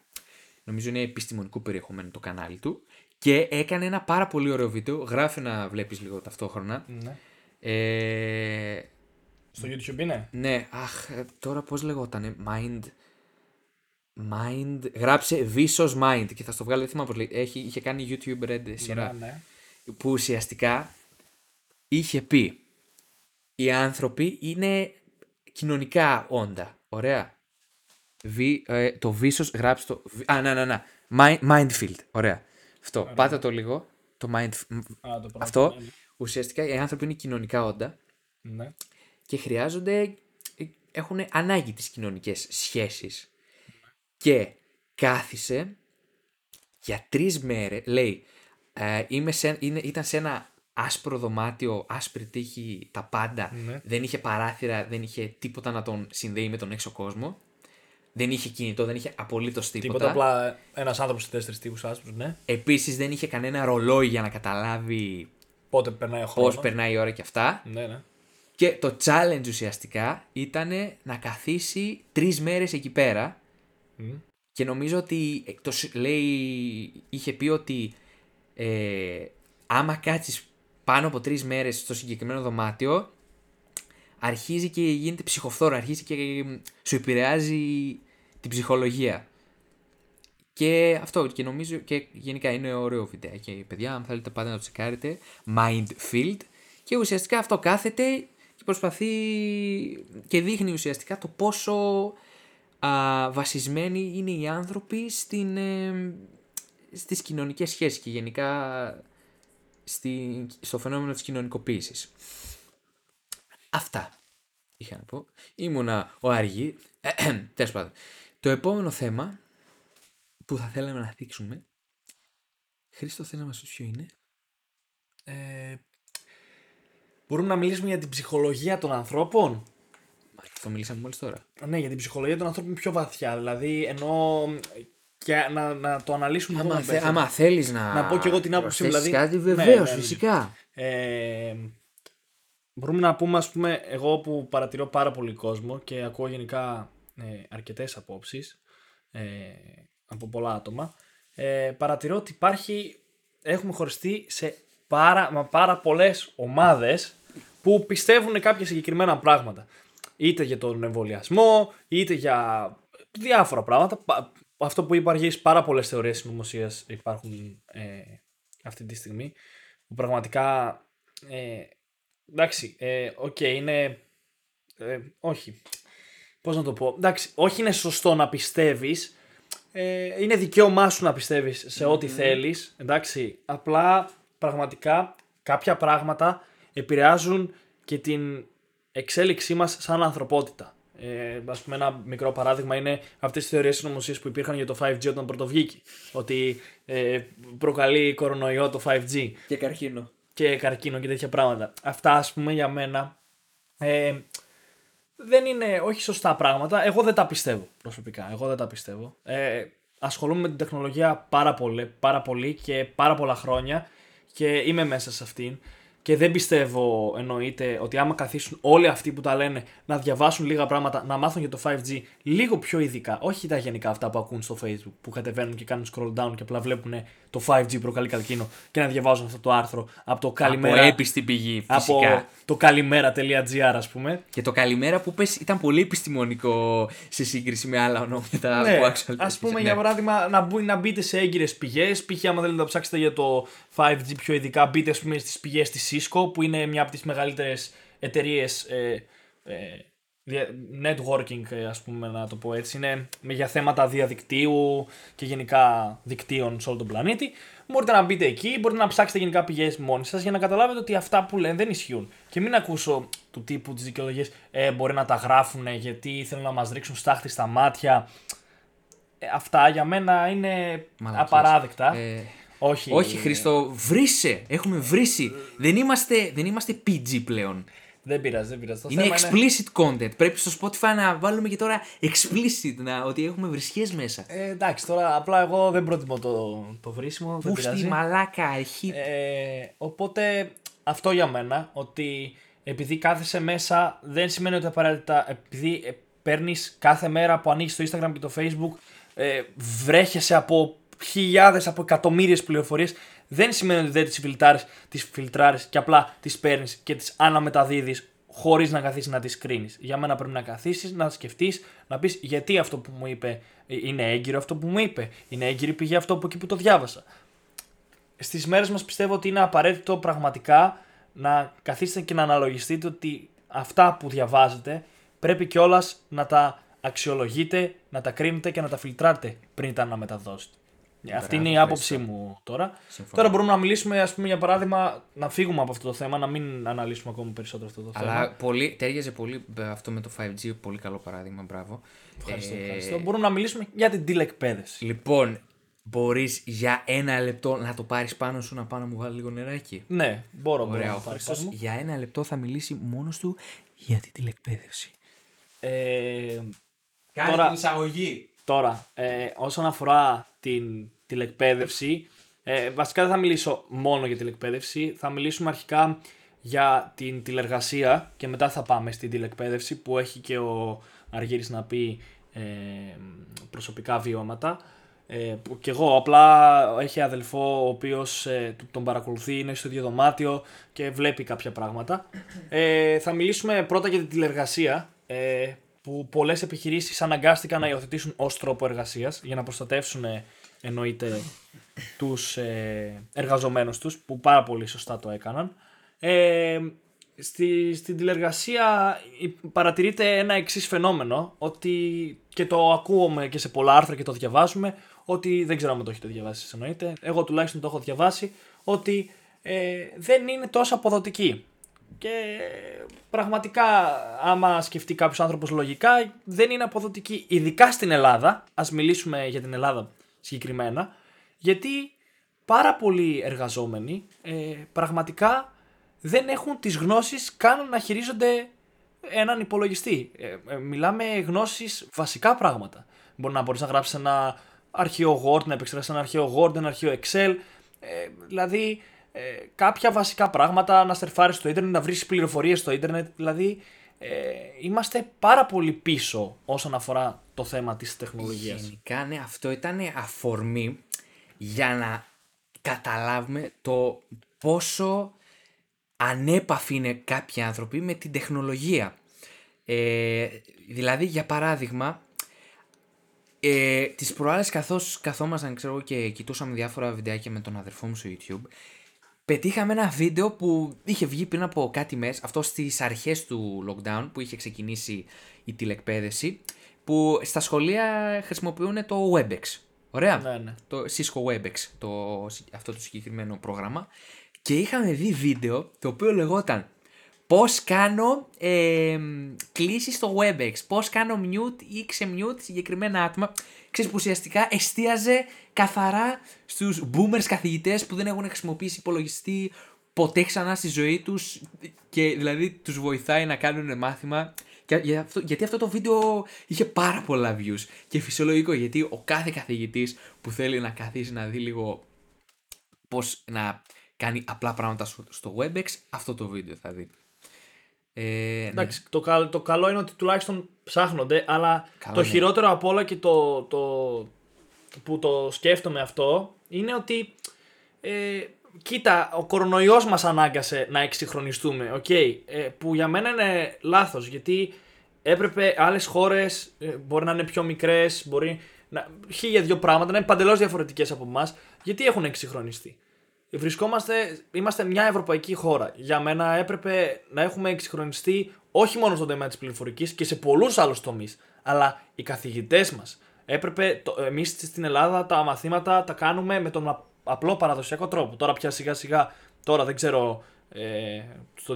νομίζω είναι επιστημονικού περιεχομένου το κανάλι του και έκανε ένα πάρα πολύ ωραίο βίντεο, γράφει να βλέπεις λίγο ταυτόχρονα. Ναι. Ε, Στο YouTube είναι; ναι, αχ, ε, τώρα πώς λεγότανε, Mind... Mind, γράψε Vicious Mind και θα στο βγάλω, δεν θυμάμαι πώς λέει, Έχει, είχε κάνει YouTube Red σειρά Ναι, ναι. που ουσιαστικά είχε πει οι άνθρωποι είναι κοινωνικά όντα. Ωραία. Βι, ε, το βίσος γράψει το... βι- Α, να, να, να. Mind, Mindfield. Ωραία. Αυτό. Πάτε το λίγο. Το mind, Α, το πρώτο, αυτό. ναι, ναι. Ουσιαστικά οι άνθρωποι είναι κοινωνικά όντα Ναι. και χρειάζονται, ε, έχουν ανάγκη τις κοινωνικές σχέσεις. Και κάθισε για τρεις μέρες, λέει, ε, είμαι σε, είναι, ήταν σε ένα άσπρο δωμάτιο, άσπρη τύχη, τα πάντα. Ναι. Δεν είχε παράθυρα, δεν είχε τίποτα να τον συνδέει με τον έξω κόσμο. Δεν είχε κινητό, δεν είχε απολύτως τίποτα. Τίποτα, απλά ένας άνθρωπος σε τέσσερις τείχου άσπρους, ναι. Επίσης δεν είχε κανένα ρολόι για να καταλάβει Πότε περνάει ο χρόνος. πώς περνάει η ώρα και αυτά. Ναι, ναι. Και το challenge ουσιαστικά ήταν να καθίσει τρεις μέρες εκεί πέρα. Μμ. Και νομίζω ότι ε, το σ- λέει, είχε πει ότι ε, άμα κάτσεις πάνω από τρεις μέρες στο συγκεκριμένο δωμάτιο, αρχίζει και γίνεται ψυχοφθόρο, αρχίζει και ε, σου επηρεάζει την ψυχολογία. Και αυτό και νομίζω και γενικά είναι ωραίο βιντεάκι. Παιδιά, αν θέλετε πάντα να το τσεκάρετε. Mindfield. Και ουσιαστικά αυτό κάθεται και προσπαθεί και δείχνει ουσιαστικά το πόσο α, βασισμένοι είναι οι άνθρωποι στην, ε, στις κοινωνικές σχέσεις και γενικά στη, στο φαινόμενο της κοινωνικοποίησης. Αυτά είχα να πω. Ήμουνα ο Άργη. Τέλος πάντων. Το επόμενο θέμα που θα θέλαμε να θίξουμε. Χρήστο, θέλει να μας πεις ποιο είναι; Ε, μπορούμε να μιλήσουμε για την ψυχολογία των ανθρώπων; Μα αυτό μιλήσαμε μόλις τώρα. Ναι, για την ψυχολογία των ανθρώπων πιο βαθιά. Δηλαδή, ενώ και να, να το αναλύσουμε Άμα, ακόμα θε, περισσότερο. άμα θέλεις να, Να πω κι εγώ την άποψή μου, προσθέσεις δηλαδή. κάτι, Ναι, βεβαίως, ναι, ναι. φυσικά. Ε, μπορούμε να πούμε, ας πούμε, εγώ που παρατηρώ πάρα πολύ κόσμο και ακούω γενικά ε, αρκετές απόψεις ε, από πολλά άτομα, ε, παρατηρώ ότι υπάρχει, έχουμε χωριστεί σε πάρα, μα πάρα πολλές ομάδες που πιστεύουν κάποια συγκεκριμένα πράγματα. Είτε για τον εμβολιασμό, είτε για διάφορα πράγματα. Πα- Αυτό που είπα απ' αρχής, πάρα πολλές θεωρίες συνωμοσίας υπάρχουν ε, αυτή τη στιγμή. Που πραγματικά ε, εντάξει, ε, οκ, είναι. Ε, όχι. Πώς να το πω. Εντάξει, όχι είναι σωστό να πιστεύεις. Ε, είναι δικαίωμά σου να πιστεύεις σε ό,τι θέλεις. Εντάξει. Απλά πραγματικά κάποια πράγματα επηρεάζουν και την εξέλιξή μας σαν ανθρωπότητα. Ε, ας πούμε ένα μικρό παράδειγμα είναι αυτές τις θεωρίες συνωμοσίας που υπήρχαν για το 5G όταν πρωτοβγήκε. Ότι ε, προκαλεί κορονοϊό το 5G Και καρκίνο. και καρκίνο και τέτοια πράγματα. Αυτά ας πούμε για μένα ε, δεν είναι όχι σωστά πράγματα. Εγώ δεν τα πιστεύω προσωπικά. Εγώ δεν τα πιστεύω. Ε, ασχολούμαι με την τεχνολογία πάρα πολύ, πάρα πολύ και πάρα πολλά χρόνια και είμαι μέσα σε αυτήν. Και δεν πιστεύω εννοείται ότι άμα καθίσουν όλοι αυτοί που τα λένε να διαβάσουν λίγα πράγματα, να μάθουν για το 5G λίγο πιο ειδικά, όχι τα γενικά αυτά που ακούν στο Facebook που κατεβαίνουν και κάνουν scroll down και απλά βλέπουν το 5G προκαλεί καρκίνο και να διαβάζουν αυτό το άρθρο από το καλημέρα. Από έπιστη πηγή, φυσικά. από το καλημέρα.gr ας πούμε. Και το καλημέρα που πες ήταν πολύ επιστημονικό σε σύγκριση με άλλα ονόματα Ναι, που actual ας πούμε ναι. για παράδειγμα να, μπου, να μπείτε σε έγκυρες πηγές, π.χ. άμα θέλετε να ψάξετε για το 5G πιο ειδικά μπείτε ας πούμε στις πηγές της Cisco που είναι μια από τις μεγαλύτερες εταιρείες ε, ε, δια- networking ε, ας πούμε να το πω έτσι είναι με- για θέματα διαδικτύου και γενικά δικτύων σε όλο τον πλανήτη μπορείτε να μπείτε εκεί, μπορείτε να ψάξετε γενικά πηγές μόνοι σας για να καταλάβετε ότι αυτά που λένε δεν ισχύουν και μην ακούσω του τύπου τις δικαιολογίες ε, μπορεί να τα γράφουν γιατί θέλουν να μας ρίξουν στάχτη στα μάτια ε, αυτά για μένα είναι Μαλακίες. απαράδεκτα. Ε, όχι. όχι Χρήστο, βρήσε. Έχουμε βρήσει. δεν, είμαστε, δεν είμαστε PG πλέον. Δεν πειράζει, δεν πειράζει. Το Είναι θέμα explicit content. Πρέπει στο Spotify να βάλουμε και τώρα explicit, να, ότι έχουμε βρισχές μέσα. Ε, εντάξει, τώρα απλά εγώ δεν προτιμώ το, το βρίσιμο. Δεν Πού στη πειράζει. μαλάκα αρχή. Ε, οπότε αυτό για μένα, ότι επειδή κάθεσαι μέσα δεν σημαίνει ότι απαραίτητα επειδή ε, παίρνεις κάθε μέρα που ανοίγεις το Instagram και το Facebook ε, βρέχεσαι από χιλιάδες, από εκατομμύριες πληροφορίες δεν σημαίνει ότι δεν τις φιλτράρεις, τις φιλτράρεις και απλά τις παίρνεις και τις αναμεταδίδεις χωρίς να καθίσεις να τις κρίνεις. Για μένα πρέπει να καθίσεις, να σκεφτείς, να πεις γιατί αυτό που μου είπε ε, είναι έγκυρο αυτό που μου είπε, είναι έγκυρη πηγή αυτό που εκεί που το διάβασα στις μέρες μας πιστεύω ότι είναι απαραίτητο πραγματικά να καθίσετε και να αναλογιστείτε ότι αυτά που διαβάζετε πρέπει κιόλας να τα αξιολογείτε, να τα κρίνετε και να τα φιλτράρετε πριν τα αναμεταδώσετε. Αυτή είναι η άποψή μου τώρα. Συμφωνώ. Τώρα μπορούμε να μιλήσουμε, ας πούμε, για παράδειγμα, να φύγουμε από αυτό το θέμα, να μην αναλύσουμε ακόμη περισσότερο αυτό το θέμα. Αλλά πολύ, τέριαζε πολύ ε, αυτό με το 5G, πολύ καλό παράδειγμα, μπράβο. Ευχαριστώ, Ε, ευχαριστώ. Μπορούμε να μιλήσουμε για την τηλεκπαίδευση. Λοιπόν, μπορείς για ένα λεπτό να το πάρεις πάνω σου να πάω να μου βάλει λίγο νεράκι; Ναι, μπορώ, μπορώ Ωραία, να ο πάρεις Χριστός πάνω μου. για ένα λεπτό θα μιλήσει μόνος του για την τηλεκπαίδευση. Ε, Κάνε Τώρα- την εισαγωγή. Τώρα, ε, όσον αφορά την τηλεκπαίδευση, ε, βασικά δεν θα μιλήσω μόνο για τηλεκπαίδευση, θα μιλήσουμε αρχικά για την τηλεργασία και μετά θα πάμε στην τηλεκπαίδευση που έχει και ο Αργύρης να πει ε, προσωπικά βιώματα. Ε, που και εγώ απλά έχει αδελφό ο οποίος ε, τον παρακολουθεί, είναι στο ίδιο δωμάτιο και βλέπει κάποια πράγματα. Ε, θα μιλήσουμε πρώτα για την τηλεργασία ε, που πολλές επιχειρήσεις αναγκάστηκαν να υιοθετήσουν ως τρόπο εργασίας για να προστατεύσουν ε, εννοείται τους ε, εργαζομένους τους που πάρα πολύ σωστά το έκαναν. Ε, στη, στην τηλεργασία παρατηρείται ένα εξής φαινόμενο ότι και το ακούμε και σε πολλά άρθρα και το διαβάζουμε ότι δεν ξέρω αν το έχετε διαβάσει εννοείται εγώ τουλάχιστον το έχω διαβάσει ότι ε, δεν είναι τόσο αποδοτική και πραγματικά άμα σκεφτεί κάποιος άνθρωπος λογικά δεν είναι αποδοτική ειδικά στην Ελλάδα ας μιλήσουμε για την Ελλάδα συγκεκριμένα γιατί πάρα πολλοί εργαζόμενοι ε, πραγματικά δεν έχουν τις γνώσεις καν να χειρίζονται έναν υπολογιστή. Ε, ε, μιλάμε γνώσεις βασικά πράγματα. Μπορεί να μπορείς να γράψεις ένα αρχείο Word, να επεξεργάσεις ένα αρχείο Word, ένα αρχείο Excel, ε, δηλαδή ε, κάποια βασικά πράγματα, να στερφάρεις στο ίντερνετ, να βρεις πληροφορίες στο ίντερνετ, δηλαδή ε, είμαστε πάρα πολύ πίσω όσον αφορά το θέμα της τεχνολογίας. Γενικά, ναι, αυτό ήταν αφορμή για να καταλάβουμε το πόσο ανέπαφοι είναι κάποιοι άνθρωποι με την τεχνολογία. Ε, δηλαδή, για παράδειγμα, ε, τις προάλλες καθώς καθόμασταν ξέρω, και κοιτούσαμε διάφορα βιντεάκια με τον αδερφό μου στο YouTube, πετύχαμε ένα βίντεο που είχε βγει πριν από κάτι μέρες, αυτό στις αρχές του lockdown που είχε ξεκινήσει η τηλεκπαίδευση, που στα σχολεία χρησιμοποιούν το WebEx. Ωραία. Ναι, ναι. Το Cisco WebEx, το, αυτό το συγκεκριμένο πρόγραμμα. Και είχαμε δει βίντεο το οποίο λεγόταν πώς κάνω ε, κλήσεις στο WebEx, πώς κάνω mute ή ξεμute συγκεκριμένα άτομα. Ξέρεις που ουσιαστικά εστίαζε καθαρά στους boomers καθηγητές που δεν έχουν χρησιμοποιήσει υπολογιστή ποτέ ξανά στη ζωή τους και δηλαδή τους βοηθάει να κάνουν μάθημα γιατί αυτό το βίντεο είχε πάρα πολλά views και φυσιολογικό γιατί ο κάθε καθηγητής που θέλει να καθίσει να δει λίγο πώς να κάνει απλά πράγματα στο WebEx αυτό το βίντεο θα δει. Ε, ναι. Εντάξει, το, καλό, το καλό είναι ότι τουλάχιστον ψάχνονται, αλλά το ναι. χειρότερο από όλα και το, το, που το σκέφτομαι αυτό είναι ότι ε, κοίτα, ο κορονοϊός μας ανάγκασε να εξυγχρονιστούμε, okay, ε, που για μένα είναι λάθος, γιατί έπρεπε άλλες χώρες, ε, μπορεί να είναι πιο μικρές, μπορεί να, χίλια δυο πράγματα, να είναι παντελώς διαφορετικές από εμάς, γιατί έχουν εξυγχρονιστεί βρισκόμαστε, είμαστε μια ευρωπαϊκή χώρα. Για μένα έπρεπε να έχουμε εξυγχρονιστεί όχι μόνο στον τομέα της πληροφορικής και σε πολλούς άλλους τομείς. Αλλά οι καθηγητές μας έπρεπε, εμείς στην Ελλάδα τα μαθήματα τα κάνουμε με τον απλό παραδοσιακό τρόπο. Τώρα πια σιγά σιγά, τώρα δεν ξέρω ε, στο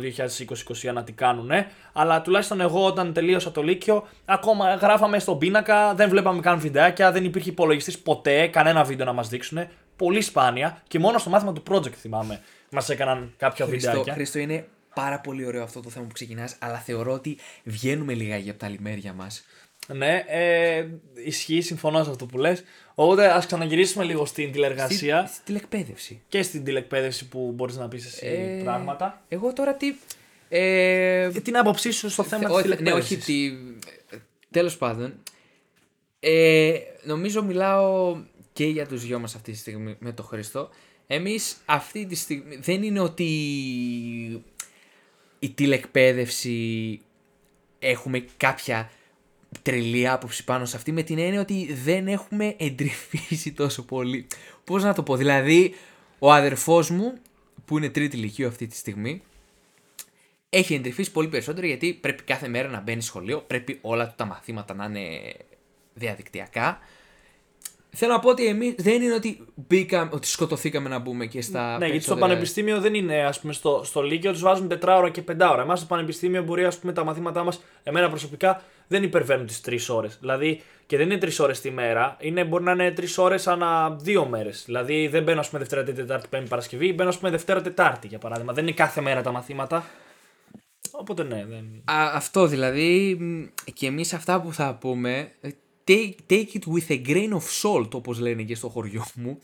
2020-2021 τι κάνουνε, αλλά τουλάχιστον εγώ όταν τελείωσα το Λύκειο, ακόμα γράφαμε στον πίνακα, δεν βλέπαμε καν βιντεάκια, δεν υπήρχε υπολογιστής ποτέ, κανένα βίντεο να μας δείξουν πολύ σπάνια και μόνο στο μάθημα του project θυμάμαι μας έκαναν κάποια Χριστό, βιντεάκια. Χρήστο, είναι πάρα πολύ ωραίο αυτό το θέμα που ξεκινάς, αλλά θεωρώ ότι βγαίνουμε λιγάκι από τα λιμέρια μας. Ναι, ε, ισχύει, συμφωνώ σε αυτό που λες. Οπότε ας ξαναγυρίσουμε λίγο στην τηλεργασία. Στην τηλεκπαίδευση. Και στην τηλεκπαίδευση που μπορείς να πεις εσύ ε, πράγματα. Εγώ τώρα τι. Ε, ε, την άποψή σου στο θέμα της τηλεκπαίδευση. Ναι, όχι. Τι... Τέλος πάντων. Ε, νομίζω μιλάω και για τους δυο μας αυτή τη στιγμή με τον Χριστό. Εμείς αυτή τη στιγμή δεν είναι ότι η τηλεκπαίδευση έχουμε κάποια τρελή άποψη πάνω σε αυτή με την έννοια ότι δεν έχουμε εντρυφήσει τόσο πολύ. Πώς να το πω, δηλαδή ο αδερφός μου που είναι τρίτη ηλικίου αυτή τη στιγμή έχει εντρυφήσει πολύ περισσότερο γιατί πρέπει κάθε μέρα να μπαίνει σχολείο, πρέπει όλα του τα μαθήματα να είναι διαδικτυακά. Θέλω να πω ότι εμεί δεν είναι ότι μπήκαμε, ότι σκοτωθήκαμε να μπούμε και στα. Ναι, γιατί στο πανεπιστήμιο δεν είναι, ας πούμε, στο, στο Λύκειο τους βάζουν τετράωρα και πεντάωρα. Εμάς στο πανεπιστήμιο μπορεί, ας πούμε, τα μαθήματά μας, εμένα προσωπικά, δεν υπερβαίνουν τις τρεις ώρες. Δηλαδή, και δεν είναι τρεις ώρες τη μέρα, είναι, μπορεί να είναι τρεις ώρες ανά δύο μέρες. Δηλαδή, δεν μπαίνω, ας πούμε, Δευτέρα, Τετάρτη, Πέμπτη, Παρασκευή, μπαίνω, ας πούμε, Δευτέρα, Τετάρτη για παράδειγμα. Δεν είναι κάθε μέρα τα μαθήματα. Οπότε ναι, δεν. Α, αυτό δηλαδή, και εμείς αυτά που θα πούμε, take, take it with a grain of salt όπως λένε και στο χωριό μου.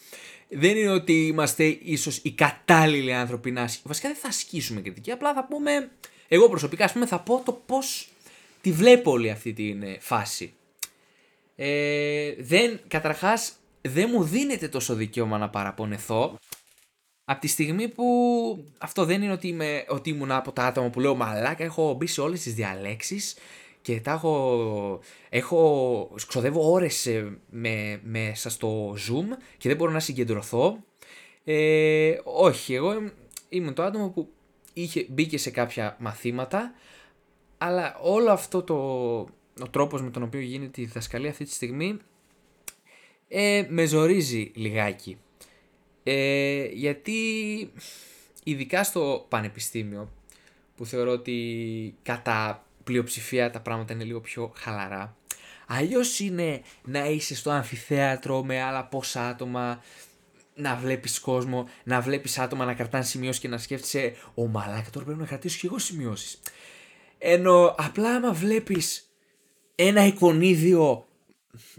Δεν είναι ότι είμαστε ίσως οι κατάλληλοι άνθρωποι να ασκήσουμε. Βασικά δεν θα ασκήσουμε κριτική, απλά θα πούμε, εγώ προσωπικά ας πούμε θα πω το πώς τη βλέπω όλη αυτή τη ε, φάση. Ε, δεν, καταρχάς, δεν μου δίνεται τόσο δικαίωμα να παραπονεθώ. Από τη στιγμή που αυτό δεν είναι ότι, είμαι, ότι ήμουν από τα άτομα που λέω μαλάκα, έχω μπει σε όλες τις διαλέξεις και τα έχω, έχω ξοδεύω ώρες ε, με, μέσα στο Zoom και δεν μπορώ να συγκεντρωθώ. Ε, όχι, εγώ ήμουν το άτομο που είχε, μπήκε σε κάποια μαθήματα, αλλά όλο αυτό το, ο τρόπος με τον οποίο γίνεται η διδασκαλία αυτή τη στιγμή ε, με ζορίζει λιγάκι. Ε, γιατί ειδικά στο πανεπιστήμιο που θεωρώ ότι κατά πλειοψηφία τα πράγματα είναι λίγο πιο χαλαρά. Αλλιώς είναι να είσαι στο αμφιθέατρο με άλλα πόσα άτομα, να βλέπεις κόσμο, να βλέπεις άτομα να κρατάνε σημειώσεις και να σκέφτεσαι, Ο μαλάκα τώρα πρέπει να κρατήσω και εγώ σημειώσεις. Ενώ απλά άμα βλέπεις ένα εικονίδιο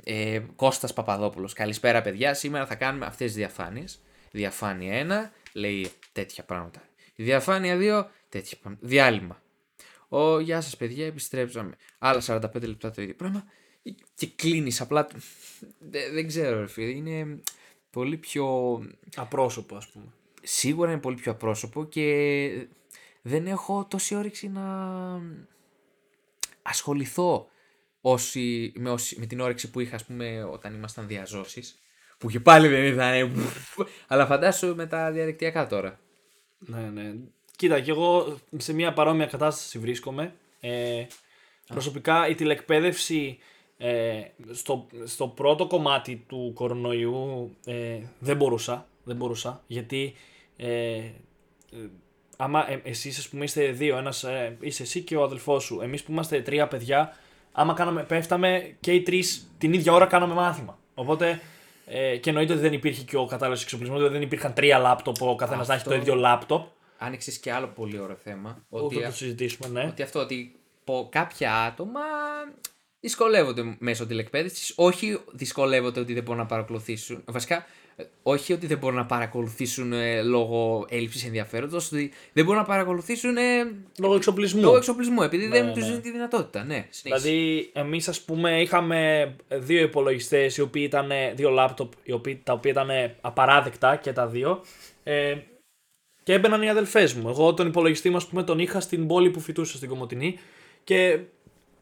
ε, Κώστας Παπαδόπουλος. Καλησπέρα παιδιά, σήμερα θα κάνουμε αυτές τις διαφάνειες. Διαφάνεια 1 λέει τέτοια πράγματα. Η διαφάνεια 2 τέτοια πράγματα. Διάλειμμα. Ο, γεια σας παιδιά, επιστρέψαμε. Άλλα 45 λεπτά το ίδιο πράγμα. Και κλείνεις απλά. Δεν, δεν ξέρω, ρε φίλε. Είναι πολύ πιο. Απρόσωπο, ας πούμε. Σίγουρα είναι πολύ πιο απρόσωπο και δεν έχω τόση όρεξη να ασχοληθώ όσοι, με, όσοι, με την όρεξη που είχα ας πούμε, όταν ήμασταν διαζώσεις. Που και πάλι δεν ήταν. αλλά φαντάσου με τα διαδικτυακά τώρα. Ναι, ναι. Κοίτα, και εγώ σε μια παρόμοια κατάσταση βρίσκομαι. Ε, προσωπικά η τηλεκπαίδευση ε, στο, στο πρώτο κομμάτι του κορονοϊού ε, δεν μπορούσα. Δεν μπορούσα γιατί ε, ε άμα ε, εσείς ας πούμε είστε δύο, ένας, ε, είσαι εσύ και ο αδελφός σου, εμείς που είμαστε τρία παιδιά, άμα κάναμε, πέφταμε και οι τρεις την ίδια ώρα κάναμε μάθημα. Οπότε ε, και εννοείται ότι δεν υπήρχε και ο κατάλληλος εξοπλισμός, δηλαδή δεν υπήρχαν τρία λάπτοπ, ο καθένας να έχει το ίδιο λάπτοπ. Άνοιξες και άλλο πολύ ωραίο θέμα. Ότι, θα το συζητήσουμε, ναι. Ότι αυτό, ότι κάποια άτομα δυσκολεύονται μέσω τηλεκπαίδευσης. Όχι δυσκολεύονται ότι δεν μπορούν να παρακολουθήσουν. Βασικά, όχι ότι δεν μπορούν να παρακολουθήσουν ε, λόγω έλλειψης ενδιαφέροντος, ότι δεν μπορούν να παρακολουθήσουν. Ε, λόγω εξοπλισμού. Λόγω εξοπλισμού, επειδή δεν ναι. τους δίνει τη δυνατότητα. Ναι, δηλαδή, εμείς ας πούμε είχαμε δύο υπολογιστές, οι οποίοι ήταν. δύο λάπτοπ, τα οποία ήταν απαράδεκτα και τα δύο. Ε, και έμπαιναν οι αδελφές μου. Εγώ τον υπολογιστή μου, ας πούμε, τον είχα στην πόλη που φοιτούσα στην Κομωτινή και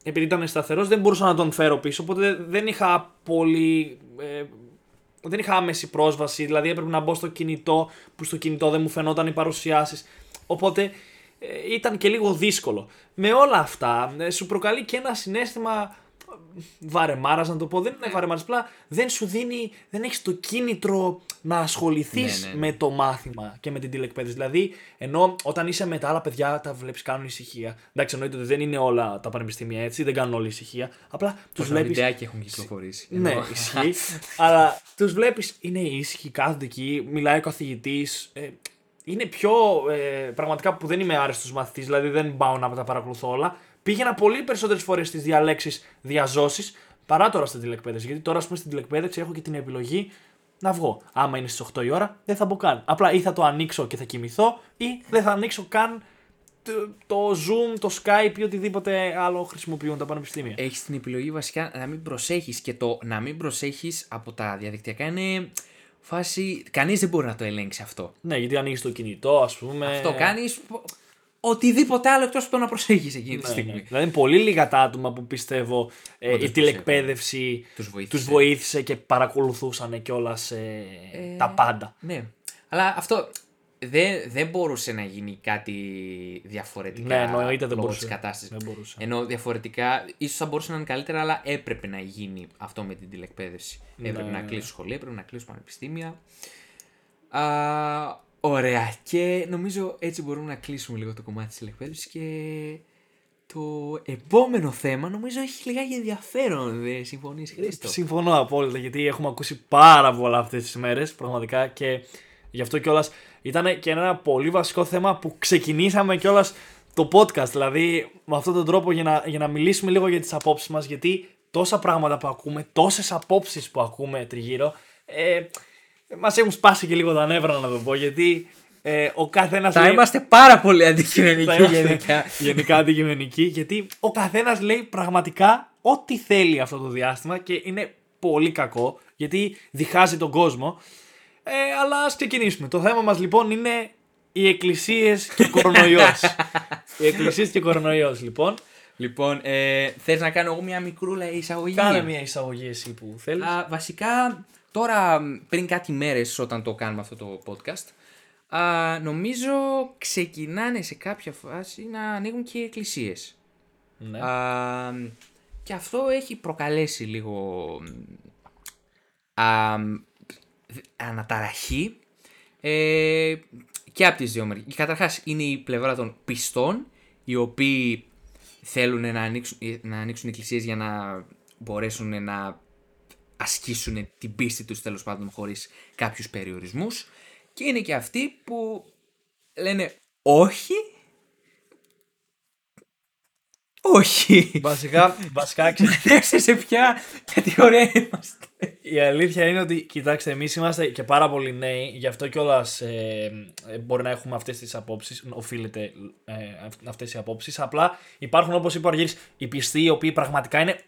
επειδή ήταν σταθερός, δεν μπορούσα να τον φέρω πίσω. Οπότε δεν είχα πολύ. Ε, δεν είχα άμεση πρόσβαση. Δηλαδή έπρεπε να μπω στο κινητό, που στο κινητό δεν μου φαινόταν οι παρουσιάσεις. Οπότε ε, ήταν και λίγο δύσκολο. Με όλα αυτά, ε, σου προκαλεί και ένα συνέστημα βαρεμάρας, να το πω. Δεν είναι βαρεμάρας. Απλά δεν σου δίνει, δεν έχεις το κίνητρο να ασχοληθείς ναι, ναι, ναι. με το μάθημα και με την τηλεκπαίδευση. Δηλαδή, ενώ όταν είσαι με τα άλλα παιδιά, τα βλέπεις κάνουν ησυχία. Εντάξει, εννοείται ότι δεν είναι όλα τα πανεπιστήμια έτσι, δεν κάνουν όλη ησυχία. Απλά τους βλέπει. βιντεάκια έχουν κυκλοφορήσει. Ναι, ισχύει. αλλά τους βλέπεις, είναι ήσυχοι, κάθονται εκεί, μιλάει ο καθηγητής. Ε, είναι πιο ε, πραγματικά που δεν είμαι άρεστος μαθητής, δηλαδή δεν πάω να τα παρακολουθώ όλα. Πήγαινα πολύ περισσότερες φορές στις διαλέξεις διαζώσεις παρά τώρα στην τηλεκπαίδευση. Γιατί τώρα, ας πούμε, στην τηλεκπαίδευση έχω και την επιλογή να βγω. Άμα είναι στις 8 η ώρα, δεν θα μπω καν. Απλά ή θα το ανοίξω και θα κοιμηθώ, ή δεν θα ανοίξω καν το, Zoom, το Skype ή οτιδήποτε άλλο χρησιμοποιούν τα πανεπιστήμια. Έχεις την επιλογή βασικά να μην προσέχεις και το να μην προσέχεις από τα διαδικτυακά είναι φάση. Κανείς δεν μπορεί να το ελέγξει αυτό. Ναι, γιατί ανοίγεις το κινητό, ας πούμε. Αυτό κάνεις οτιδήποτε άλλο εκτός από το να προσέχεις εκείνη τη ναι, στιγμή. Ναι. Δηλαδή, πολύ λίγα τα άτομα που πιστεύω ε, η τηλεκπαίδευση τους βοήθησε. βοήθησε. και παρακολουθούσαν κιόλας ε, ε, τα πάντα. Ναι. Αλλά αυτό δεν, δεν μπορούσε να γίνει κάτι διαφορετικά. Ναι, εννοείται δεν μπορούσε. κατάστασης. Δεν μπορούσε. Ενώ διαφορετικά ίσως θα μπορούσε να είναι καλύτερα, αλλά έπρεπε να γίνει αυτό με την τηλεκπαίδευση. Ναι. Έπρεπε να κλείσει σχολεία, έπρεπε να κλείσει πανεπιστήμια. Α, Ωραία. Και νομίζω έτσι μπορούμε να κλείσουμε λίγο το κομμάτι της εκπαίδευσης και το επόμενο θέμα νομίζω έχει λιγάκι ενδιαφέρον. Δεν συμφωνείς Χρήστο; Συμφωνώ απόλυτα γιατί έχουμε ακούσει πάρα πολλά αυτές τις μέρες πραγματικά και γι' αυτό κιόλας ήταν και ένα πολύ βασικό θέμα που ξεκινήσαμε κιόλας το podcast. Δηλαδή με αυτόν τον τρόπο για να, για να μιλήσουμε λίγο για τις απόψεις μας γιατί τόσα πράγματα που ακούμε, τόσες απόψεις που ακούμε τριγύρω ε, Μας έχουν σπάσει και λίγο τα νεύρα να το πω γιατί Ε, ο καθένας Θα λέει. είμαστε πάρα πολύ αντικειμενικοί θα είμαστε γενικά. γενικά αντικειμενικοί, γιατί ο καθένας λέει πραγματικά ό,τι θέλει αυτό το διάστημα και είναι πολύ κακό, γιατί διχάζει τον κόσμο. Ε, αλλά ας ξεκινήσουμε. Το θέμα μας λοιπόν είναι οι εκκλησίες και ο κορονοϊός. οι εκκλησίες και ο κορονοϊός λοιπόν. Λοιπόν, ε, θες να κάνω εγώ μια μικρούλα εισαγωγή; Κάνε μια εισαγωγή εσύ που θέλεις. Α, βασικά, τώρα πριν κάτι μέρες όταν το κάνουμε αυτό το podcast, α, νομίζω ξεκινάνε σε κάποια φάση να ανοίγουν και οι εκκλησίες. Ναι. Α, και αυτό έχει προκαλέσει λίγο α, αναταραχή ε, και από τις δύο μεριές. Καταρχάς είναι η πλευρά των πιστών, οι οποίοι θέλουν να ανοίξουν, να ανοίξουν εκκλησίες για να μπορέσουν να ασκήσουν την πίστη τους τέλος πάντων χωρίς κάποιους περιορισμούς. Και είναι και αυτοί που λένε όχι, όχι. Βασικά, βασικά ξε- Δέξτε σε ποια κατηγορία είμαστε. η αλήθεια είναι ότι, κοιτάξτε, εμείς είμαστε και πάρα πολύ νέοι, γι' αυτό κιόλας ε, ε, μπορεί να έχουμε αυτές τις απόψεις, οφείλεται ε, αυτές οι απόψεις. Απλά υπάρχουν, όπως είπε ο Αργύρης, οι πιστοί οι οποίοι πραγματικά είναι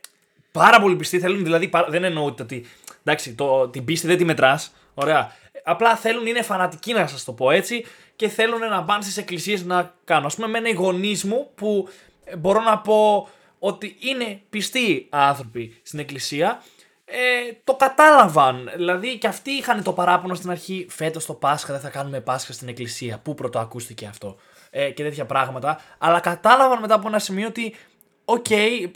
πάρα πολύ πιστοί. Θέλουν δηλαδή, πα- δεν εννοώ ότι. Εντάξει, το, την πίστη δεν τη μετράς. Ωραία. Απλά θέλουν, είναι φανατικοί να σας το πω έτσι και θέλουν να πάνε στις εκκλησίες να κάνουν. Α πούμε, εμένα οι γονείς μου που ε, μπορώ να πω ότι είναι πιστοί άνθρωποι στην εκκλησία ε, το κατάλαβαν. Δηλαδή και αυτοί είχαν το παράπονο στην αρχή. Φέτος το Πάσχα δεν θα κάνουμε Πάσχα στην εκκλησία. Πού πρώτο ακούστηκε αυτό. Ε, και τέτοια πράγματα. Αλλά κατάλαβαν μετά από ένα σημείο ότι. Οκ, ε,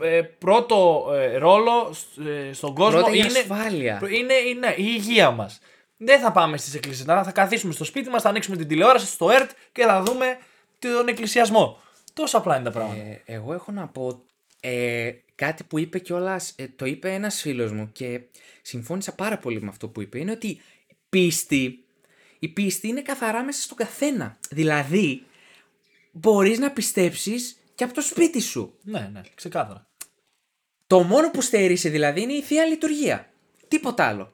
ε, ε, πρώτο ε, ρόλο σ- ε, στον κόσμο Πρώτα η είναι, ασφάλεια. είναι, είναι η υγεία μας. Δεν θα πάμε στις εκκλησίες. Θα καθίσουμε στο σπίτι μας, θα ανοίξουμε την τηλεόραση στο ΕΡΤ και θα δούμε τον εκκλησιασμό. Τόσο απλά είναι τα πράγματα. Ε, εγώ έχω να πω ε, κάτι που είπε κιόλας, ε, το είπε ένας φίλος μου και συμφώνησα πάρα πολύ με αυτό που είπε. Είναι ότι πίστη, η πίστη είναι καθαρά μέσα στον καθένα. Δηλαδή, μπορείς να πιστέψεις και από το σπίτι σου. Ναι, ναι, ξεκάθαρα. Το μόνο που στερείσαι δηλαδή είναι η Θεία Λειτουργία. Τίποτα άλλο.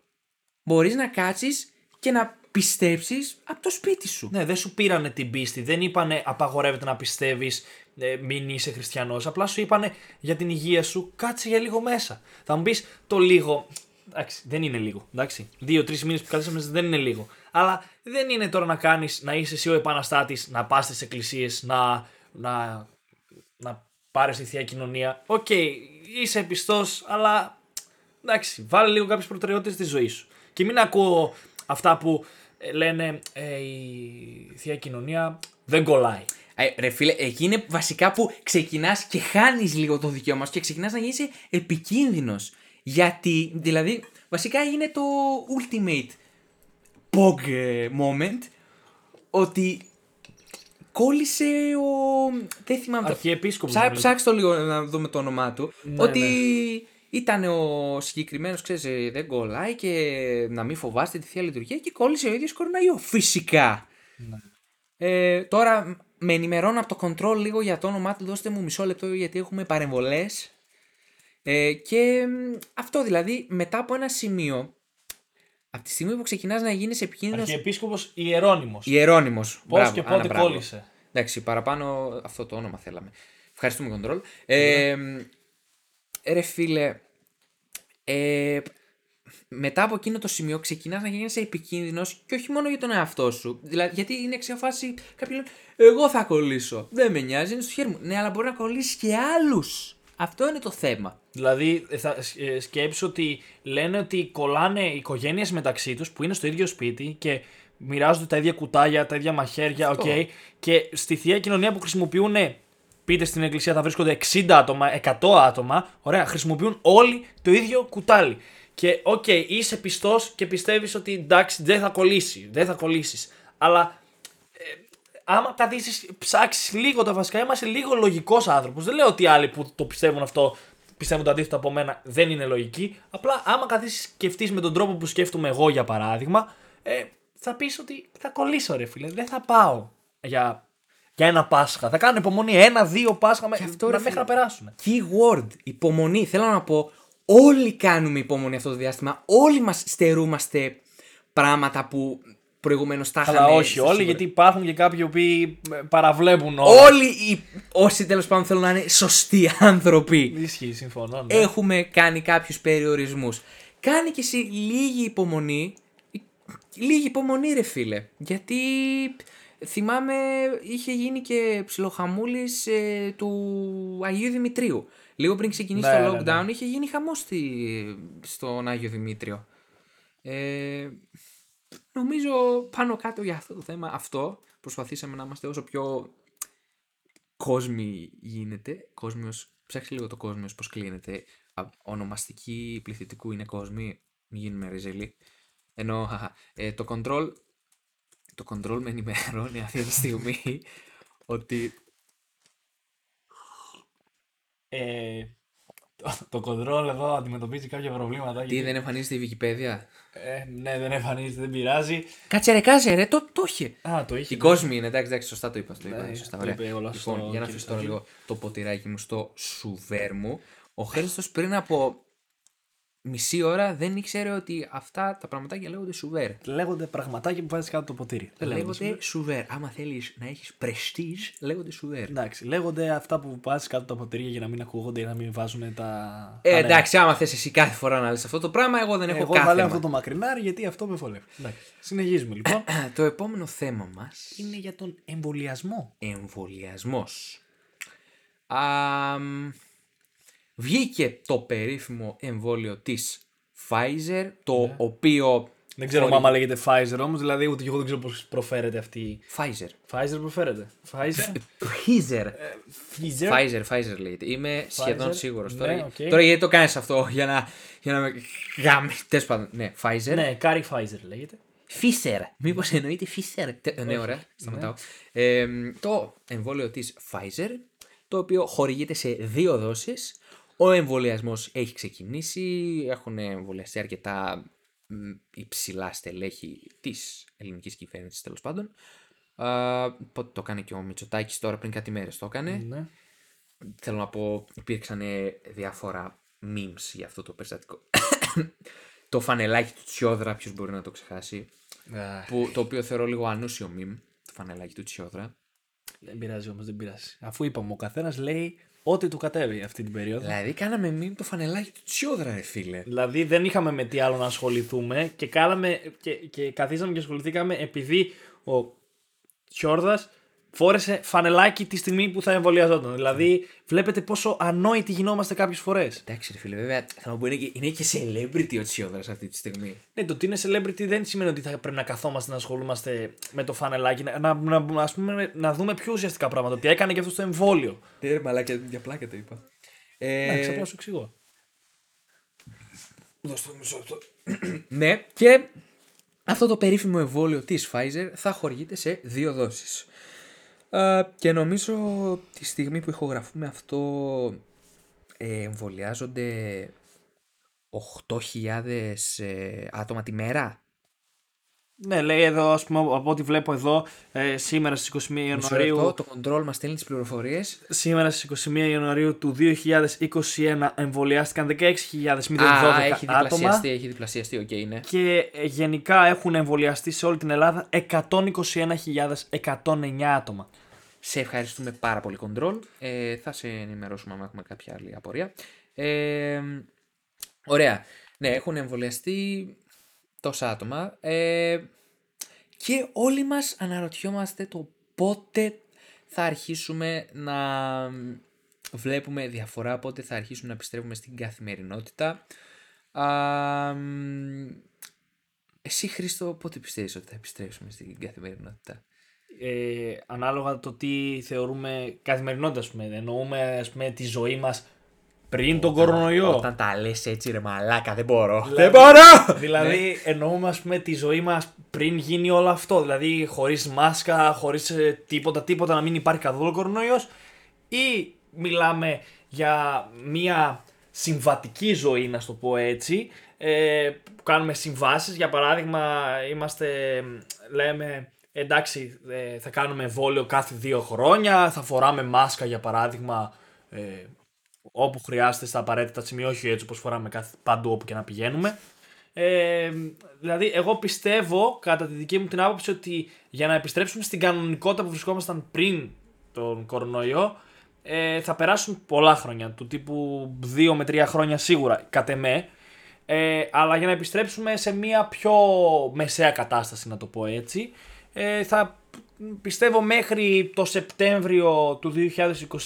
Μπορείς να κάτσεις και να πιστέψεις από το σπίτι σου. Ναι, δεν σου πήρανε την πίστη. Δεν είπανε απαγορεύεται να πιστεύεις, ε, μην είσαι χριστιανός. Απλά σου είπανε για την υγεία σου, κάτσε για λίγο μέσα. Θα μου πεις το λίγο. Εντάξει, δεν είναι λίγο. Εντάξει. Δύο-τρεις μήνες που κάθεσαι μέσα δεν είναι λίγο. Αλλά δεν είναι τώρα να κάνεις, να είσαι εσύ ο επαναστάτης, να πας στις εκκλησίες, να, να, να πάρεις τη θεία κοινωνία. Οκ, είσαι πιστός, αλλά εντάξει, βάλε λίγο κάποιες προτεραιότητες στη ζωή σου. Και μην ακούω αυτά που ε, λένε ε, η θεία κοινωνία δεν κολλάει. Ε, ρε φίλε, εκεί είναι βασικά που ξεκινάς και χάνεις λίγο το δικαίωμα σου και ξεκινάς να γίνεσαι επικίνδυνος. Γιατί, δηλαδή, βασικά είναι το ultimate pog ε, moment ότι κόλλησε ο. Δεν θυμάμαι το. Αρχιεπίσκοπος, Ψά, νομίζω. ψάξτε το λίγο να δούμε το όνομά του. Ναι, ότι ναι. ήταν ο συγκεκριμένος, ξέρεις, δεν κολλάει και να μην φοβάστε τη θεία λειτουργία και κόλλησε ο ίδιος κοροναϊό. Φυσικά. Ναι. Ε, τώρα με ενημερώνω από το control λίγο για το όνομά του. Δώστε μου μισό λεπτό γιατί έχουμε παρεμβολές. Ε, και μ, αυτό δηλαδή μετά από ένα σημείο, από τη στιγμή που ξεκινάς να γίνεις επικίνδυνος Αρχιεπίσκοπος Ιερώνυμος. Ιερώνυμος. Πώς Μπράβο, και Άννα, πότε μπράβο. κόλλησε. Εντάξει, παραπάνω αυτό το όνομα θέλαμε. Ευχαριστούμε, Control. Ε, ρε φίλε, ε, μετά από εκείνο το σημείο ξεκινάς να γίνεσαι επικίνδυνος και όχι μόνο για τον εαυτό σου. Δηλαδή, γιατί είναι σε φάση κάποιοι λένε Εγώ θα κολλήσω. Δεν με νοιάζει, είναι στο χέρι μου. Ναι, αλλά μπορεί να κολλήσεις και άλλους. Αυτό είναι το θέμα. Δηλαδή, ε, θα ε, σκέψου ότι λένε ότι κολλάνε οι οικογένειες μεταξύ τους που είναι στο ίδιο σπίτι και μοιράζονται τα ίδια κουτάλια, τα ίδια μαχαίρια, οκ. Αυτό. Και στη θεία κοινωνία που χρησιμοποιούν, πείτε στην εκκλησία θα βρίσκονται 60 άτομα, 100 άτομα, ωραία, χρησιμοποιούν όλοι το ίδιο κουτάλι. Και οκ, είσαι πιστός και πιστεύεις ότι εντάξει, δεν θα κολλήσεις, δεν θα κολλήσεις. Αλλά άμα καθίσει, ψάξεις λίγο τα βασικά, είμαστε λίγο λογικός άνθρωπος. Δεν λέω ότι οι άλλοι που το πιστεύουν αυτό πιστεύουν το αντίθετο από μένα δεν είναι λογικοί. Απλά άμα καθίσει σκεφτείς με τον τρόπο που σκέφτομαι εγώ για παράδειγμα, ε, θα πεις ότι θα κολλήσω ρε φίλε. Δεν θα πάω για, για ένα Πάσχα. Θα κάνω υπομονή ένα-δύο Πάσχα με, αυτό, να, ρε, μέχρι φίλε. να περάσουν. Keyword, υπομονή. Θέλω να πω, όλοι κάνουμε υπομονή αυτό το διάστημα. Όλοι μας στερούμαστε πράγματα που προηγουμένως τα είχαν. Αλλά όχι στα όλοι, σίγουρα. γιατί υπάρχουν και κάποιοι που παραβλέπουν όλα. Όλοι οι, όσοι τέλος πάντων θέλουν να είναι σωστοί άνθρωποι. Ισχύει, συμφωνώ. ναι. Έχουμε κάνει κάποιους περιορισμούς. Κάνει και εσύ λίγη υπομονή. Λίγη υπομονή, ρε φίλε. Γιατί θυμάμαι είχε γίνει και ψιλοχαμούλης ε, του Αγίου Δημητρίου. Λίγο πριν ξεκινήσει Ναι, το ναι, lockdown είχε γίνει χαμός στη- στον Άγιο Δημήτριο. Ε, νομίζω πάνω κάτω για αυτό το θέμα αυτό προσπαθήσαμε να είμαστε όσο πιο κόσμοι γίνεται. Κόσμιος, ψάξε λίγο το κόσμιος πώς κλείνεται. Α, ονομαστική πληθυντικού είναι κόσμοι. Μην γίνουμε ρεζελοί. Ενώ χαχα, ε, το control το control με ενημερώνει αυτή τη στιγμή ότι Ε, το, το control εδώ αντιμετωπίζει κάποια προβλήματα. τι γιατί- δεν εμφανίζεται η Wikipedia; Ε, ναι, δεν εμφανίζεται, δεν πειράζει. Κάτσε ρε, κάτσε ρε, το, το είχε. Α, το είχε. Η κόσμη είναι, εντάξει, εντάξει, σωστά το είπα. Το είπα Ναι, σωστά, το ωραία. είπε όλα λοιπόν, στο για να κύριο αφήσω τώρα Σταύρο. λίγο το ποτηράκι μου στο σουβέρ μου. Ο Χρήστος πριν από μισή ώρα δεν ήξερε ότι αυτά τα πραγματάκια λέγονται σουβέρ. Λέγονται πραγματάκια που βάζεις κάτω το ποτήρι. Δεν λέγονται. Λέγονται σουβέρ. Άμα θέλεις να έχεις πρεστή, λέγονται σουβέρ. Εντάξει, λέγονται αυτά που βάζεις κάτω τα ποτήρια για να μην ακούγονται ή να μην βάζουν τα. Ε, τα νερά. εντάξει, άμα θες εσύ κάθε φορά να λες αυτό το πράγμα, εγώ δεν έχω Εγώ θα κάθε. λέω αυτό το μακρινάρι γιατί αυτό με βολεύει. Εντάξει. Συνεχίζουμε λοιπόν. Το επόμενο θέμα μας Είναι για τον εμβολιασμό. εμβολιασμός. Βγήκε το περίφημο εμβόλιο της Pfizer, το οποίο... Ναι. Δεν ξέρω άμα λέγεται Pfizer όμως, δηλαδή ούτε και εγώ δεν ξέρω πώς προφέρεται αυτή. η- Pfizer. Pfizer προφέρεται. Pfizer; Pfizer. Pfizer; Pfizer, Pfizer λέγεται. Είμαι σχεδόν Pfizer, σίγουρος. ναι, τώρα, οκ. τώρα γιατί το κάνεις αυτό, για να, για να με γάμει. Τέλος πάντων, ναι, Pfizer. Ναι, Κάρι Pfizer λέγεται. Fisher. Μήπως εννοείται Fisher. Τε- Ναι, ωραία. Σταματάω. Ε, το εμβόλιο της Pfizer, το οποίο χορηγείται σε δύο δόσεις. Ο εμβολιασμός έχει ξεκινήσει. Έχουν εμβολιαστεί αρκετά μ, υψηλά στελέχη της ελληνικής κυβέρνησης τέλος πάντων. Α, πότε το έκανε και ο Μητσοτάκης τώρα πριν κάτι μέρες το έκανε. Ναι. Θέλω να πω, υπήρξαν διάφορα memes για αυτό το περιστατικό. το φανελάκι του Τσιόδρα, ποιος μπορεί να το ξεχάσει. Που, το οποίο θεωρώ λίγο ανούσιο meme, το φανελάκι του Τσιόδρα. Δεν πειράζει όμως, δεν πειράζει. Αφού είπαμε, ο καθένας λέει ό,τι του κατέβει αυτή την περίοδο. Δηλαδή, κάναμε meme το φανελάκι του Τσιόδρα, ρε φίλε. Δηλαδή δεν είχαμε με τι άλλο να ασχοληθούμε και, κάναμε, και, και καθίσαμε και ασχοληθήκαμε επειδή ο Τσιόρδας φόρεσε φανελάκι τη στιγμή που θα εμβολιαζόταν. Δηλαδή βλέπετε πόσο ανόητοι γινόμαστε κάποιες φορές. Εντάξει, ρε φίλε, βέβαια, θα μου πω είναι και, είναι και celebrity ο Τσιόδρας αυτή τη στιγμή. Ναι, το ότι είναι celebrity δεν σημαίνει ότι θα πρέπει να καθόμαστε να ασχολούμαστε με το φανελάκι, να, να, να, ας πούμε, να δούμε πιο ουσιαστικά πράγματα. Ότι έκανε και αυτό στο εμβόλιο. Ναι, ρε μαλάκια, για πλάκα το είπα. Εντάξει, Ε, απλά σου εξηγώ. ναι, και αυτό το περίφημο εμβόλιο της Pfizer θα χορηγείται σε δύο δόσεις. Α, και νομίζω τη στιγμή που ηχογραφούμε αυτό ε, εμβολιάζονται 8.000 ε, άτομα τη μέρα. Ναι, λέει εδώ, ας πούμε, από ό,τι βλέπω εδώ, ε, σήμερα στις 21 Μισό Ιανουαρίου. λεπτό, το control μας στέλνει τις πληροφορίες. Σήμερα στις 21 Ιανουαρίου του 2021 εμβολιάστηκαν 16.012 Α, έχει άτομα διπλασιαστεί, έχει διπλασιαστεί, οκ, ναι. και ε, γενικά έχουν εμβολιαστεί σε όλη την Ελλάδα 121.109 άτομα. Σε ευχαριστούμε πάρα πολύ, Control. Ε, θα σε ενημερώσουμε αν έχουμε κάποια άλλη απορία. Ε, ωραία. Ναι, έχουν εμβολιαστεί τόσα άτομα. Ε, και όλοι μας αναρωτιόμαστε το πότε θα αρχίσουμε να βλέπουμε διαφορά, πότε θα αρχίσουμε να επιστρέφουμε στην καθημερινότητα. Α, μ, εσύ, Χρήστο, πότε πιστεύεις ότι θα επιστρέψουμε στην καθημερινότητα; Ε, ανάλογα το τι θεωρούμε καθημερινότητα, ας πούμε. Εννοούμε ας πούμε, τη ζωή μας πριν τον κορονοϊό. Όταν τα λες έτσι ρε μαλάκα δεν μπορώ. Δηλαδή- δεν μπορώ! Δηλαδή εννοούμε ας πούμε τη ζωή μας πριν γίνει όλο αυτό. Δηλαδή χωρίς μάσκα, χωρίς ε, τίποτα, τίποτα να μην υπάρχει καθόλου κορονοϊός ή μιλάμε για μια συμβατική ζωή να στο πω έτσι ε, που κάνουμε συμβάσεις για παράδειγμα είμαστε λέμε εντάξει ε, θα κάνουμε εμβόλιο κάθε δύο χρόνια θα φοράμε μάσκα για παράδειγμα ε, όπου χρειάζεται στα απαραίτητα σημεία όχι έτσι όπως φοράμε κάθε, παντού όπου και να πηγαίνουμε Ε, δηλαδή, εγώ πιστεύω, κατά τη δική μου την άποψη, ότι για να επιστρέψουμε στην κανονικότητα που βρισκόμασταν πριν τον κορονοϊό, ε, θα περάσουν πολλά χρόνια. Του τύπου 2 με 3 χρόνια σίγουρα, κατ' εμέ. Ε, αλλά για να επιστρέψουμε σε μια πιο μεσαία κατάσταση, να το πω έτσι, ε, θα πιστεύω μέχρι το Σεπτέμβριο του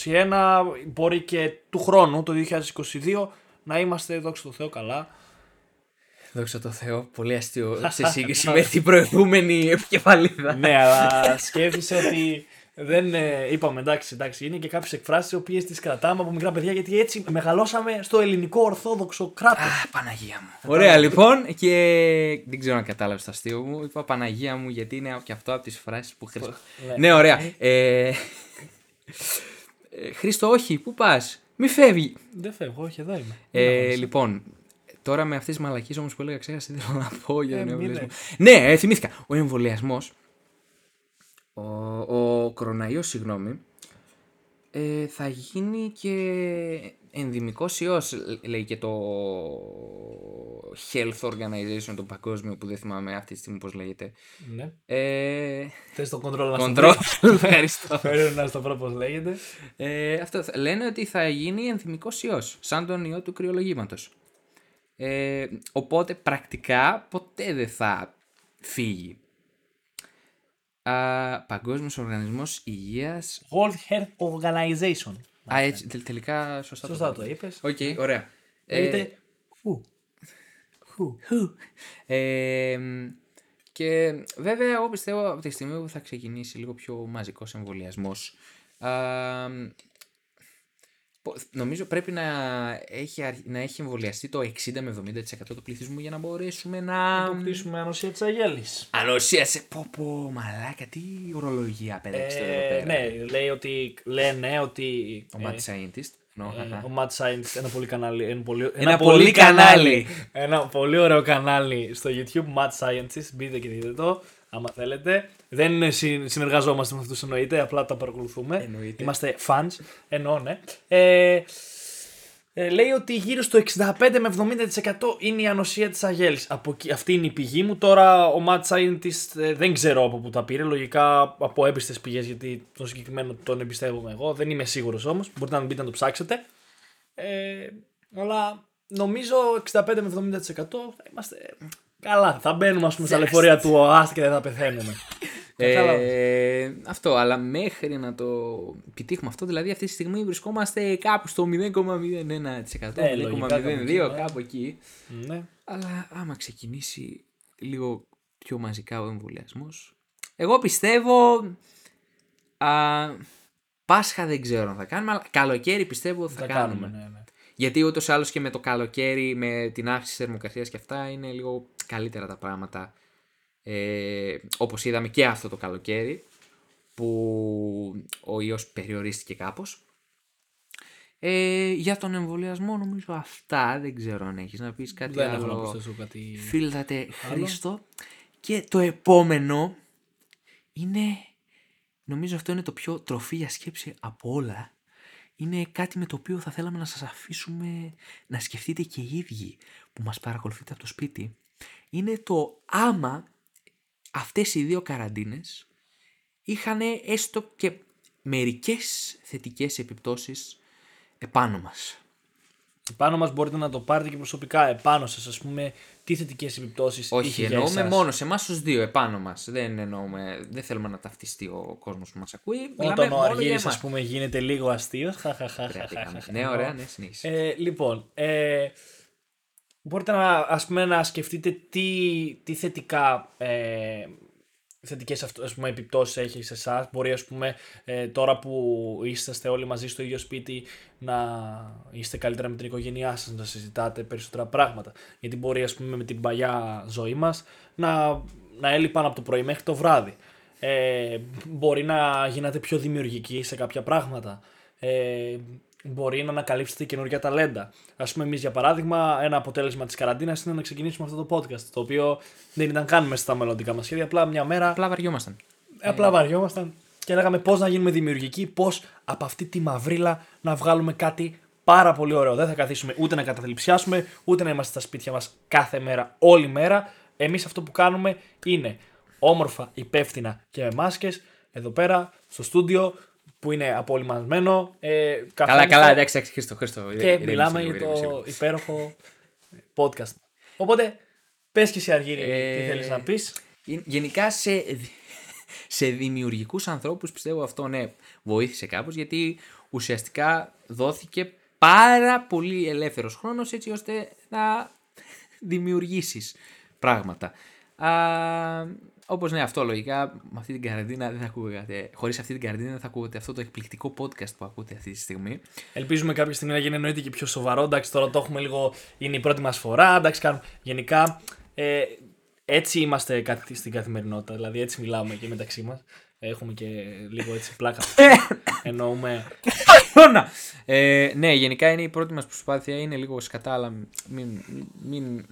2021, μπορεί και του χρόνου, το 2022, να είμαστε, δόξα τω Θεώ, καλά. Δόξα τω Θεώ, πολύ αστείο σε σύγκριση με την προηγούμενη επικεφαλίδα. ναι, αλλά σκέφτησε ότι δεν ε, είπαμε εντάξει, εντάξει, είναι και κάποιες εκφράσεις οι οποίες τις κρατάμε από μικρά παιδιά γιατί έτσι μεγαλώσαμε στο ελληνικό ορθόδοξο κράτος. Α, Παναγία μου. Ωραία λοιπόν και δεν ξέρω αν κατάλαβες το αστείο μου. Είπα Παναγία μου γιατί είναι και αυτό από τις φράσεις που χρειάζεται. Ναι. ναι, ωραία. Ε, ε, Χρήστο, όχι, πού πας; Μη φεύγει. Δεν φεύγω, όχι, εδώ είμαι. Ε, λοιπόν, τώρα με αυτές τις μαλακίες όμως που έλεγα, ξέχασα τι θέλω να πω για Ε, τον μη εμβολιασμό. λες. Ναι, ε, θυμήθηκα. Ο εμβολιασμός. Ο, ο κοροναϊός, συγγνώμη, ε, θα γίνει και ενδυμικός ιός, λέει και το Health Organization, το παγκόσμιο που δεν θυμάμαι αυτή τη στιγμή πώς λέγεται. Ναι. Ε, Θες το control να Control, ευχαριστώ. Φέρω να στο πρώτο λέγεται. Ε, αυτό, θα- λένε ότι θα γίνει ενδυμικός ιός, σαν τον ιό του κρυολογήματος. Ε, οπότε πρακτικά ποτέ δεν θα φύγει. Α, Παγκόσμιος Οργανισμός Υγείας. World Health Organization. Α, έτσι, τε- τελικά σωστά, Σωστά το το είπα. είπες. Οκ, ωραία. Ε, Λέγεται. Who. Who. ε, και βέβαια εγώ πιστεύω από τη στιγμή που θα ξεκινήσει λίγο πιο μαζικός εμβολιασμός α, πο- νομίζω πρέπει να έχει, αρχ- να έχει εμβολιαστεί το 60 με 70% του πληθυσμού για να μπορέσουμε να... Αποκτήσουμε ανοσία της αγέλης. Ανοσία σε. Πω πω μαλάκα τι ορολογία πέταξε εδώ πέρα. ναι, λέει ότι, λένε ότι. Ο ε, Mad Scientist. εννοώ, ε, χαχα. ο Mad Scientist, ένα πολύ κανάλι. Ένα πολύ, Ένα πολύ κανάλι. Ένα πολύ ωραίο κανάλι στο YouTube, Mad Scientist. Μπείτε και δείτε το, άμα θέλετε. Δεν είναι συ- συνεργαζόμαστε με αυτούς εννοείται, απλά τα παρακολουθούμε. Εννοείται. Είμαστε fans, εννοώ, ναι. Ε, ε, λέει ότι γύρω στο 65 με 70% είναι η ανοσία της αγέλης. Από εκεί, αυτή είναι η πηγή μου. Τώρα ο Mad Scientist ε, δεν ξέρω από πού τα πήρε. Λογικά από έμπιστες πηγές γιατί τον συγκεκριμένο τον εμπιστεύομαι εγώ. Δεν είμαι σίγουρος όμως. Μπορείτε να μπείτε να το ψάξετε. Ε, αλλά νομίζω 65 με 70% θα είμαστε καλά. Θα μπαίνουμε ας πούμε στα λεωφορεία του ΟΑΣΤ και δεν θα πεθαίνουμε. Κατάλαβες. Ε, αυτό, αλλά μέχρι να το επιτύχουμε αυτό, δηλαδή αυτή τη στιγμή βρισκόμαστε κάπου στο 0,01%, Ε, λογικά κάπου εκεί, 0,02, ναι. κάπου εκεί. ναι. Αλλά άμα ξεκινήσει λίγο πιο μαζικά ο εμβολιασμός. Εγώ πιστεύω. Α, Πάσχα δεν ξέρω αν θα κάνουμε, αλλά καλοκαίρι πιστεύω θα, Θα κάνουμε. κάνουμε, ναι, ναι. Γιατί ούτως ή άλλως και με το καλοκαίρι, με την αύξηση της θερμοκρασίας και αυτά, είναι λίγο καλύτερα τα πράγματα. Ε, Όπως είδαμε και αυτό το καλοκαίρι, που ο ιός περιορίστηκε κάπως. Ε, για τον εμβολιασμό νομίζω αυτά. Δεν ξέρω αν έχεις να πεις κάτι Δεν έχω να άλλο. προσθέσω κάτι. Φίλτατε Χρήστο. Και το επόμενο είναι, νομίζω αυτό είναι το πιο τροφή για σκέψη από όλα. Είναι κάτι με το οποίο θα θέλαμε να σας αφήσουμε να σκεφτείτε και οι ίδιοι που μας παρακολουθείτε από το σπίτι. Είναι το άμα αυτές οι δύο καραντίνες είχαν έστω και μερικές θετικές επιπτώσεις επάνω μας. Επάνω μας μπορείτε να το πάρετε και προσωπικά. Επάνω σας, ας πούμε, τι θετικές επιπτώσεις Όχι, είχε για εννοούμε εσάς; μόνο σε εμάς τους δύο επάνω μας. Δεν, εννοούμε, δεν θέλουμε να ταυτιστεί ο κόσμος που μας ακούει. Μιλάμε Όταν ο μόνο για Αργύρης, εμάς. ας πούμε, γίνεται λίγο αστείος. Κρατήκαμε. Ναι, ωραία, ναι, συνέχισε. Ε, λοιπόν, ε, μπορείτε να, ας πούμε, να σκεφτείτε τι, τι θετικά ε, θετικές αυτό, ας πούμε, επιπτώσεις έχει σε εσάς. Μπορεί ας πούμε ε, τώρα που είσαστε όλοι μαζί στο ίδιο σπίτι να είστε καλύτερα με την οικογένειά σας, να συζητάτε περισσότερα πράγματα. Γιατί μπορεί ας πούμε με την παλιά ζωή μας να, να έλειπαν από το πρωί μέχρι το βράδυ. Ε, μπορεί να γίνατε πιο δημιουργικοί σε κάποια πράγματα. Ε, μπορεί να ανακαλύψετε καινούργια ταλέντα. Α πούμε, εμείς για παράδειγμα, ένα αποτέλεσμα της καραντίνας είναι να ξεκινήσουμε αυτό το podcast. Το οποίο δεν ήταν καν μέσα στα μελλοντικά μας σχέδια. Απλά μια μέρα Απλά βαριόμασταν. απλά βαριόμασταν και λέγαμε πώς να γίνουμε δημιουργικοί, πώς από αυτή τη μαυρίλα να βγάλουμε κάτι πάρα πολύ ωραίο. Δεν θα καθίσουμε ούτε να καταθλιψιάσουμε, ούτε να είμαστε στα σπίτια μας κάθε μέρα, όλη μέρα. Εμείς αυτό που κάνουμε είναι όμορφα, υπεύθυνα και με μάσκες εδώ πέρα στο στούντιο που είναι απολυμασμένο. Ε, Καλά, καθόμαστε καλά, εντάξει, εντάξει, Χρήστο, Χρήστο. Και ηρέμησε μιλάμε λίγο, για ηρέμησε το λίγο. υπέροχο podcast. Οπότε, πες και εσύ Αργύρι Ε, τι θέλεις να πεις. Γεν- Γενικά σε, σε δημιουργικούς ανθρώπους πιστεύω αυτό ναι βοήθησε κάπως γιατί ουσιαστικά δόθηκε πάρα πολύ ελεύθερος χρόνος έτσι ώστε να δημιουργήσεις πράγματα. Α, όπως ναι αυτό λογικά με αυτή την καραντίνα δεν θα ακούγατε, χωρίς αυτή την καραντίνα δεν θα ακούγατε αυτό το εκπληκτικό podcast που ακούτε αυτή τη στιγμή. Ελπίζουμε κάποια στιγμή να γίνει εννοείται και πιο σοβαρό. Εντάξει, τώρα το έχουμε λίγο. Είναι η πρώτη μας φορά. Εντάξει, κάνουμε. Γενικά, ε, έτσι είμαστε κάτι στην καθημερινότητα. Δηλαδή, έτσι μιλάμε και μεταξύ μας. Έχουμε και λίγο έτσι πλάκα. Εννοούμε. Χιόνα! Ε, ναι, γενικά είναι η πρώτη μας προσπάθεια, είναι λίγο σκατά, αλλά μην... μην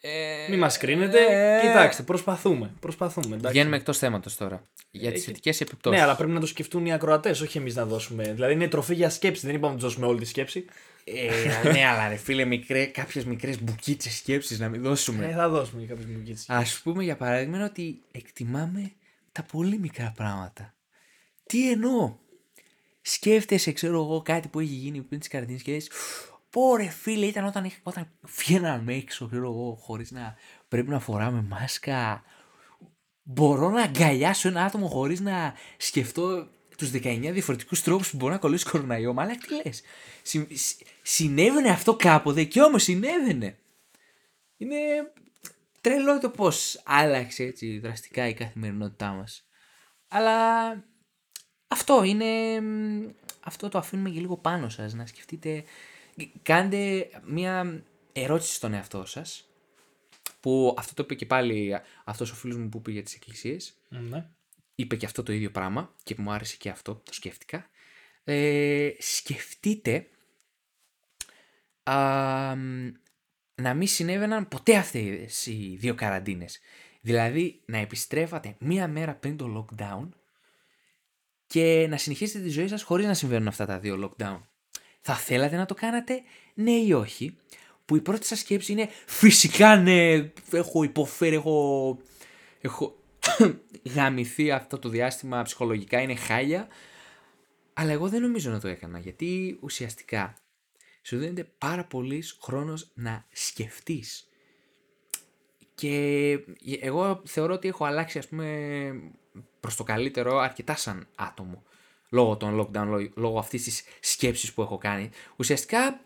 ε, ε, Μην μας κρίνετε. ε, Κοιτάξτε, προσπαθούμε. Προσπαθούμε. Εντάξει. Βγαίνουμε εκτός θέματος τώρα. Για τις θετικές επιπτώσεις. Ναι, αλλά πρέπει να το σκεφτούν οι ακροατές, όχι εμείς να δώσουμε. Δηλαδή, είναι τροφή για σκέψη. Δεν είπαμε να του δώσουμε όλη τη σκέψη. Ε, ναι, αλλά ρε φίλε, μικρέ, κάποιες μικρές μπουκίτσες σκέψεις να μην δώσουμε. Ε, θα δώσουμε για κάποιες μου Ας πούμε για παράδειγμα ότι εκτιμάμε τα πολύ μικρά πράγματα. Τι εννοώ; Σκέφτεσαι, ξέρω εγώ, κάτι που έχει γίνει πριν τις καραντίνες και λες Πω ρε φίλε, ήταν όταν, είχ- όταν βγαίναμε έξω, ξέρω εγώ, χωρίς να πρέπει να φοράμε μάσκα. Μπορώ να αγκαλιάσω ένα άτομο χωρίς να σκεφτώ τους 19 διαφορετικούς τρόπους που μπορεί να κολλήσει κοροναϊό. Μα αλλά τι λες. Συ- συ- συνέβαινε αυτό κάποτε και όμως συνέβαινε. Είναι τρελό το πώς άλλαξε έτσι δραστικά η καθημερινότητά μας. Αλλά αυτό είναι... μ, Αυτό το αφήνουμε και λίγο πάνω σας, να σκεφτείτε... Κάντε μία ερώτηση στον εαυτό σας, που αυτό το είπε και πάλι αυτός ο φίλος μου που είπε για τις εκκλησίες, Ναι. είπε και αυτό το ίδιο πράγμα και μου άρεσε και αυτό, το σκέφτηκα. Ε, σκεφτείτε α, μ, να μην συνέβαιναν ποτέ αυτές οι δύο καραντίνες. Δηλαδή να επιστρέφατε μία μέρα πριν το lockdown και να συνεχίσετε τη ζωή σας χωρίς να συμβαίνουν αυτά τα δύο lockdown. Θα θέλατε να το κάνατε, ναι ή όχι; Που η πρώτη σας σκέψη είναι φυσικά ναι, έχω υποφέρει, έχω, έχω γαμηθεί αυτό το διάστημα ψυχολογικά, είναι χάλια. Αλλά εγώ δεν νομίζω να το έκανα, γιατί ουσιαστικά σου δίνεται πάρα πολύς χρόνος να σκεφτείς. Και εγώ θεωρώ ότι έχω αλλάξει, ας πούμε, προς το καλύτερο αρκετά σαν άτομο. Λόγω των lockdown, λόγω- λόγω αυτής της σκέψης που έχω κάνει. Ουσιαστικά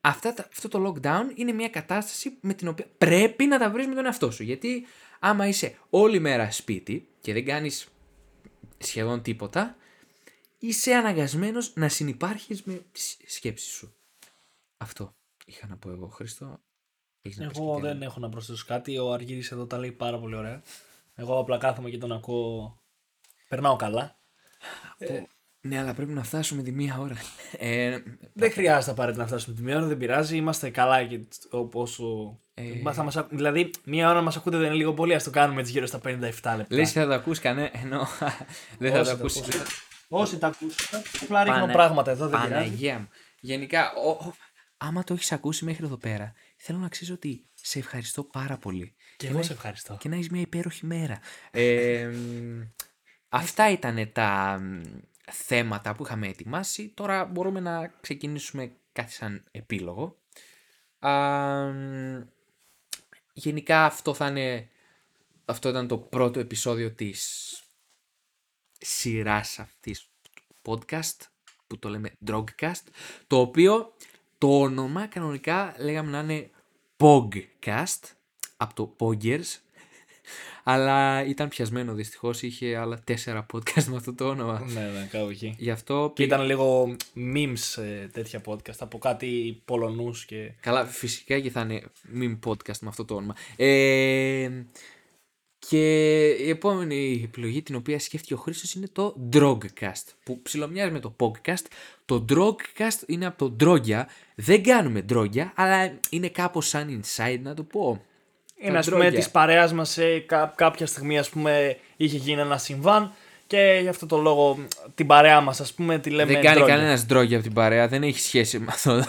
αυτά, τα- αυτό το lockdown είναι μια κατάσταση με την οποία πρέπει να τα βρεις με τον εαυτό σου. Γιατί άμα είσαι όλη μέρα σπίτι και δεν κάνεις σχεδόν τίποτα, είσαι αναγκασμένος να συνεπάρχεις με τις σκέψεις σου. Αυτό είχα να πω εγώ, Χρήστο. Έχεις να πεις Εγώ κάτι άλλο; δεν έχω να προσθέσω κάτι. Ο Αργύρης εδώ τα λέει πάρα πολύ ωραία. Εγώ απλά κάθομαι και τον ακούω. Περνάω καλά. Ναι, αλλά πρέπει να φτάσουμε τη μία ώρα. Ε, Δεν χρειάζεται απαραίτητα να φτάσουμε τη μία ώρα, δεν πειράζει. Είμαστε καλά και όσο. Ε. Θα μας ακου- Δηλαδή, μία ώρα μας ακούτε δεν είναι λίγο πολύ. Α το κάνουμε έτσι γύρω στα 57 λεπτά. λες θα το ακούς κανένα, ενώ δεν θα Όσοι το το ακούσεις. ακούσετε. Όσοι τα ακούσατε, απλά ρίχνω Πανα- πράγματα εδώ, δεν πειράζει. Παναγία μου. Γενικά, ο, ο- άμα το έχεις ακούσει μέχρι εδώ πέρα, θέλω να ξέρεις ότι σε ευχαριστώ πάρα πολύ. Και να εγώ σε έχεις- ευχαριστώ. Και να έχεις μια υπέροχη μέρα. Ε, μ, αυτά ήταν τα μ, θέματα που είχαμε ετοιμάσει. Τώρα μπορούμε να ξεκινήσουμε κάτι σαν επίλογο. Α, μ, γενικά αυτό θα είναι... Αυτό ήταν το πρώτο επεισόδιο της σειράς αυτής του podcast που το λέμε Drogcast το οποίο το όνομα κανονικά λέγαμε να είναι Pogcast από το Poggers αλλά ήταν πιασμένο δυστυχώς είχε άλλα τέσσερα podcast με αυτό το όνομα Ναι, ναι, κάπου εκεί. γι' αυτό Και ήταν λίγο memes ε, τέτοια podcast από κάτι Πολωνούς και. Καλά, φυσικά και θα είναι meme podcast με αυτό το όνομα. Ε, και η επόμενη επιλογή την οποία σκέφτηκε ο Χρήστος είναι το Drogcast που ψιλομοιάζει με το podcast. Το Drogcast είναι από το Drogya. Δεν κάνουμε Drogya, αλλά είναι κάπως σαν inside να το πω. Είναι Τα ας πούμε Drogya. της παρέας μας σε κά- κάποια στιγμή ας πούμε είχε γίνει ένα συμβάν Και γι' αυτό το λόγο την παρέα μας, ας πούμε, τη λέμε. Δεν κάνει ντρόγια. κανένας ντρόγια από την παρέα, δεν έχει σχέση με αυτό. Ε,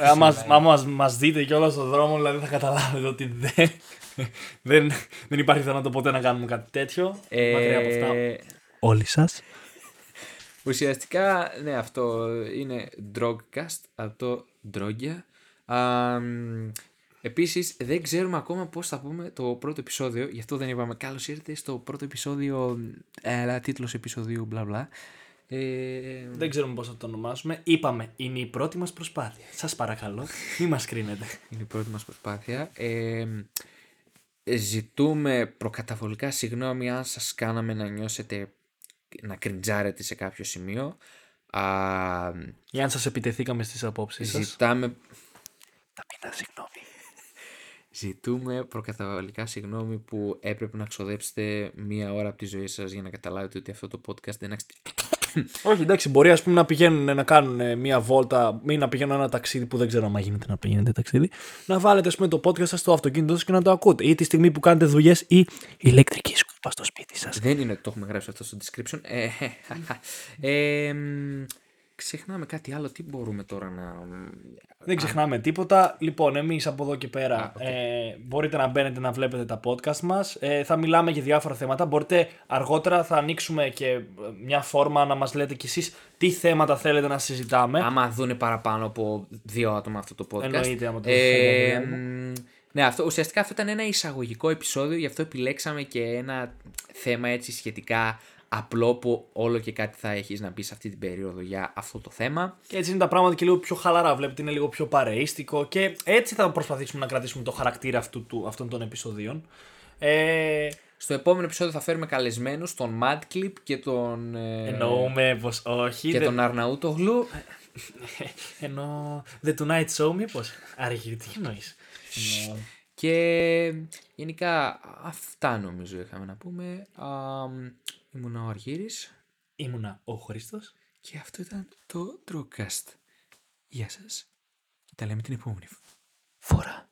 Άμα μας, μας δείτε κιόλα στον δρόμο, δηλαδή θα καταλάβετε ότι δεν, δεν, δεν υπάρχει πιθανότητα ποτέ να κάνουμε κάτι τέτοιο. Ε, Μακριά από αυτά. Όλοι σας. Ουσιαστικά, ναι, αυτό είναι Drogcast από το Droggia. Α, μ, Επίσης, δεν ξέρουμε ακόμα πώς θα πούμε το πρώτο επεισόδιο, γι' αυτό δεν είπαμε καλώς ήρθατε στο πρώτο επεισόδιο, ε, τίτλος επεισοδίου, μπλα μπλα. Ε, Δεν ξέρουμε πώς θα το ονομάσουμε. Είπαμε, είναι η πρώτη μας προσπάθεια. Σας παρακαλώ, μη μας κρίνετε. είναι η πρώτη μας προσπάθεια. Ε, ζητούμε προκαταβολικά συγγνώμη αν σας κάναμε να νιώσετε, να κριντζάρετε σε κάποιο σημείο. Α, Ή αν σας επιτεθήκαμε στις απόψεις σας. ζητάμε Θα πείτε συγγνώμη. Ζητούμε προκαταβολικά συγγνώμη που έπρεπε να ξοδέψετε μία ώρα από τη ζωή σας για να καταλάβετε ότι αυτό το podcast δεν αξίζει. Όχι, εντάξει, μπορεί ας πούμε να πηγαίνουν να κάνουν ε, μία βόλτα ή να πηγαίνουν ένα ταξίδι που δεν ξέρω αν γίνεται να πηγαίνετε ταξίδι. Να βάλετε ας πούμε, το podcast σας στο αυτοκίνητο σας και να το ακούτε. Ή τη στιγμή που κάνετε δουλειές ή ηλεκτρική σκούπα στο σπίτι σας. Δεν είναι ότι το έχουμε γράψει αυτό στο description. Ε, ε, μ, ξεχνάμε κάτι άλλο. Τι μπορούμε τώρα να... Δεν ξεχνάμε τίποτα. Λοιπόν, εμείς από εδώ και πέρα ε, μπορείτε να μπαίνετε να βλέπετε τα podcast μας. Ε, θα μιλάμε για διάφορα θέματα. Μπορείτε αργότερα θα ανοίξουμε και ε, μια φόρμα να μας λέτε κι εσείς τι θέματα θέλετε να συζητάμε. Άμα δούνε παραπάνω από δύο άτομα αυτό το podcast. Εννοείται, άμα το ε, θέλετε. μ, ναι, αυτό, ουσιαστικά αυτό ήταν ένα εισαγωγικό επεισόδιο, γι' αυτό επιλέξαμε και ένα θέμα έτσι σχετικά απλό που όλο και κάτι θα έχεις να πεις σε αυτή την περίοδο για αυτό το θέμα. Και έτσι είναι τα πράγματα και λίγο πιο χαλαρά. Βλέπετε, είναι λίγο πιο παρεΐστικο και έτσι θα προσπαθήσουμε να κρατήσουμε το χαρακτήρα αυτού, του, αυτών των επεισοδίων. Ε, Στο επόμενο επεισόδιο θα φέρουμε καλεσμένους τον Madclip και τον, ε, εννοούμε πως όχι. και δεν- τον Αρναούτογλου. Εννοώ The Tonight Show μήπως. Άργυρη, τι εννοείς; Εννοώ- Και γενικά αυτά νομίζω είχαμε να πούμε. Α, ήμουν ο Αργύρης Ήμουνα ο Χρήστος. και αυτό ήταν το Drogcast. Γεια σας και τα λέμε την επόμενη φορά.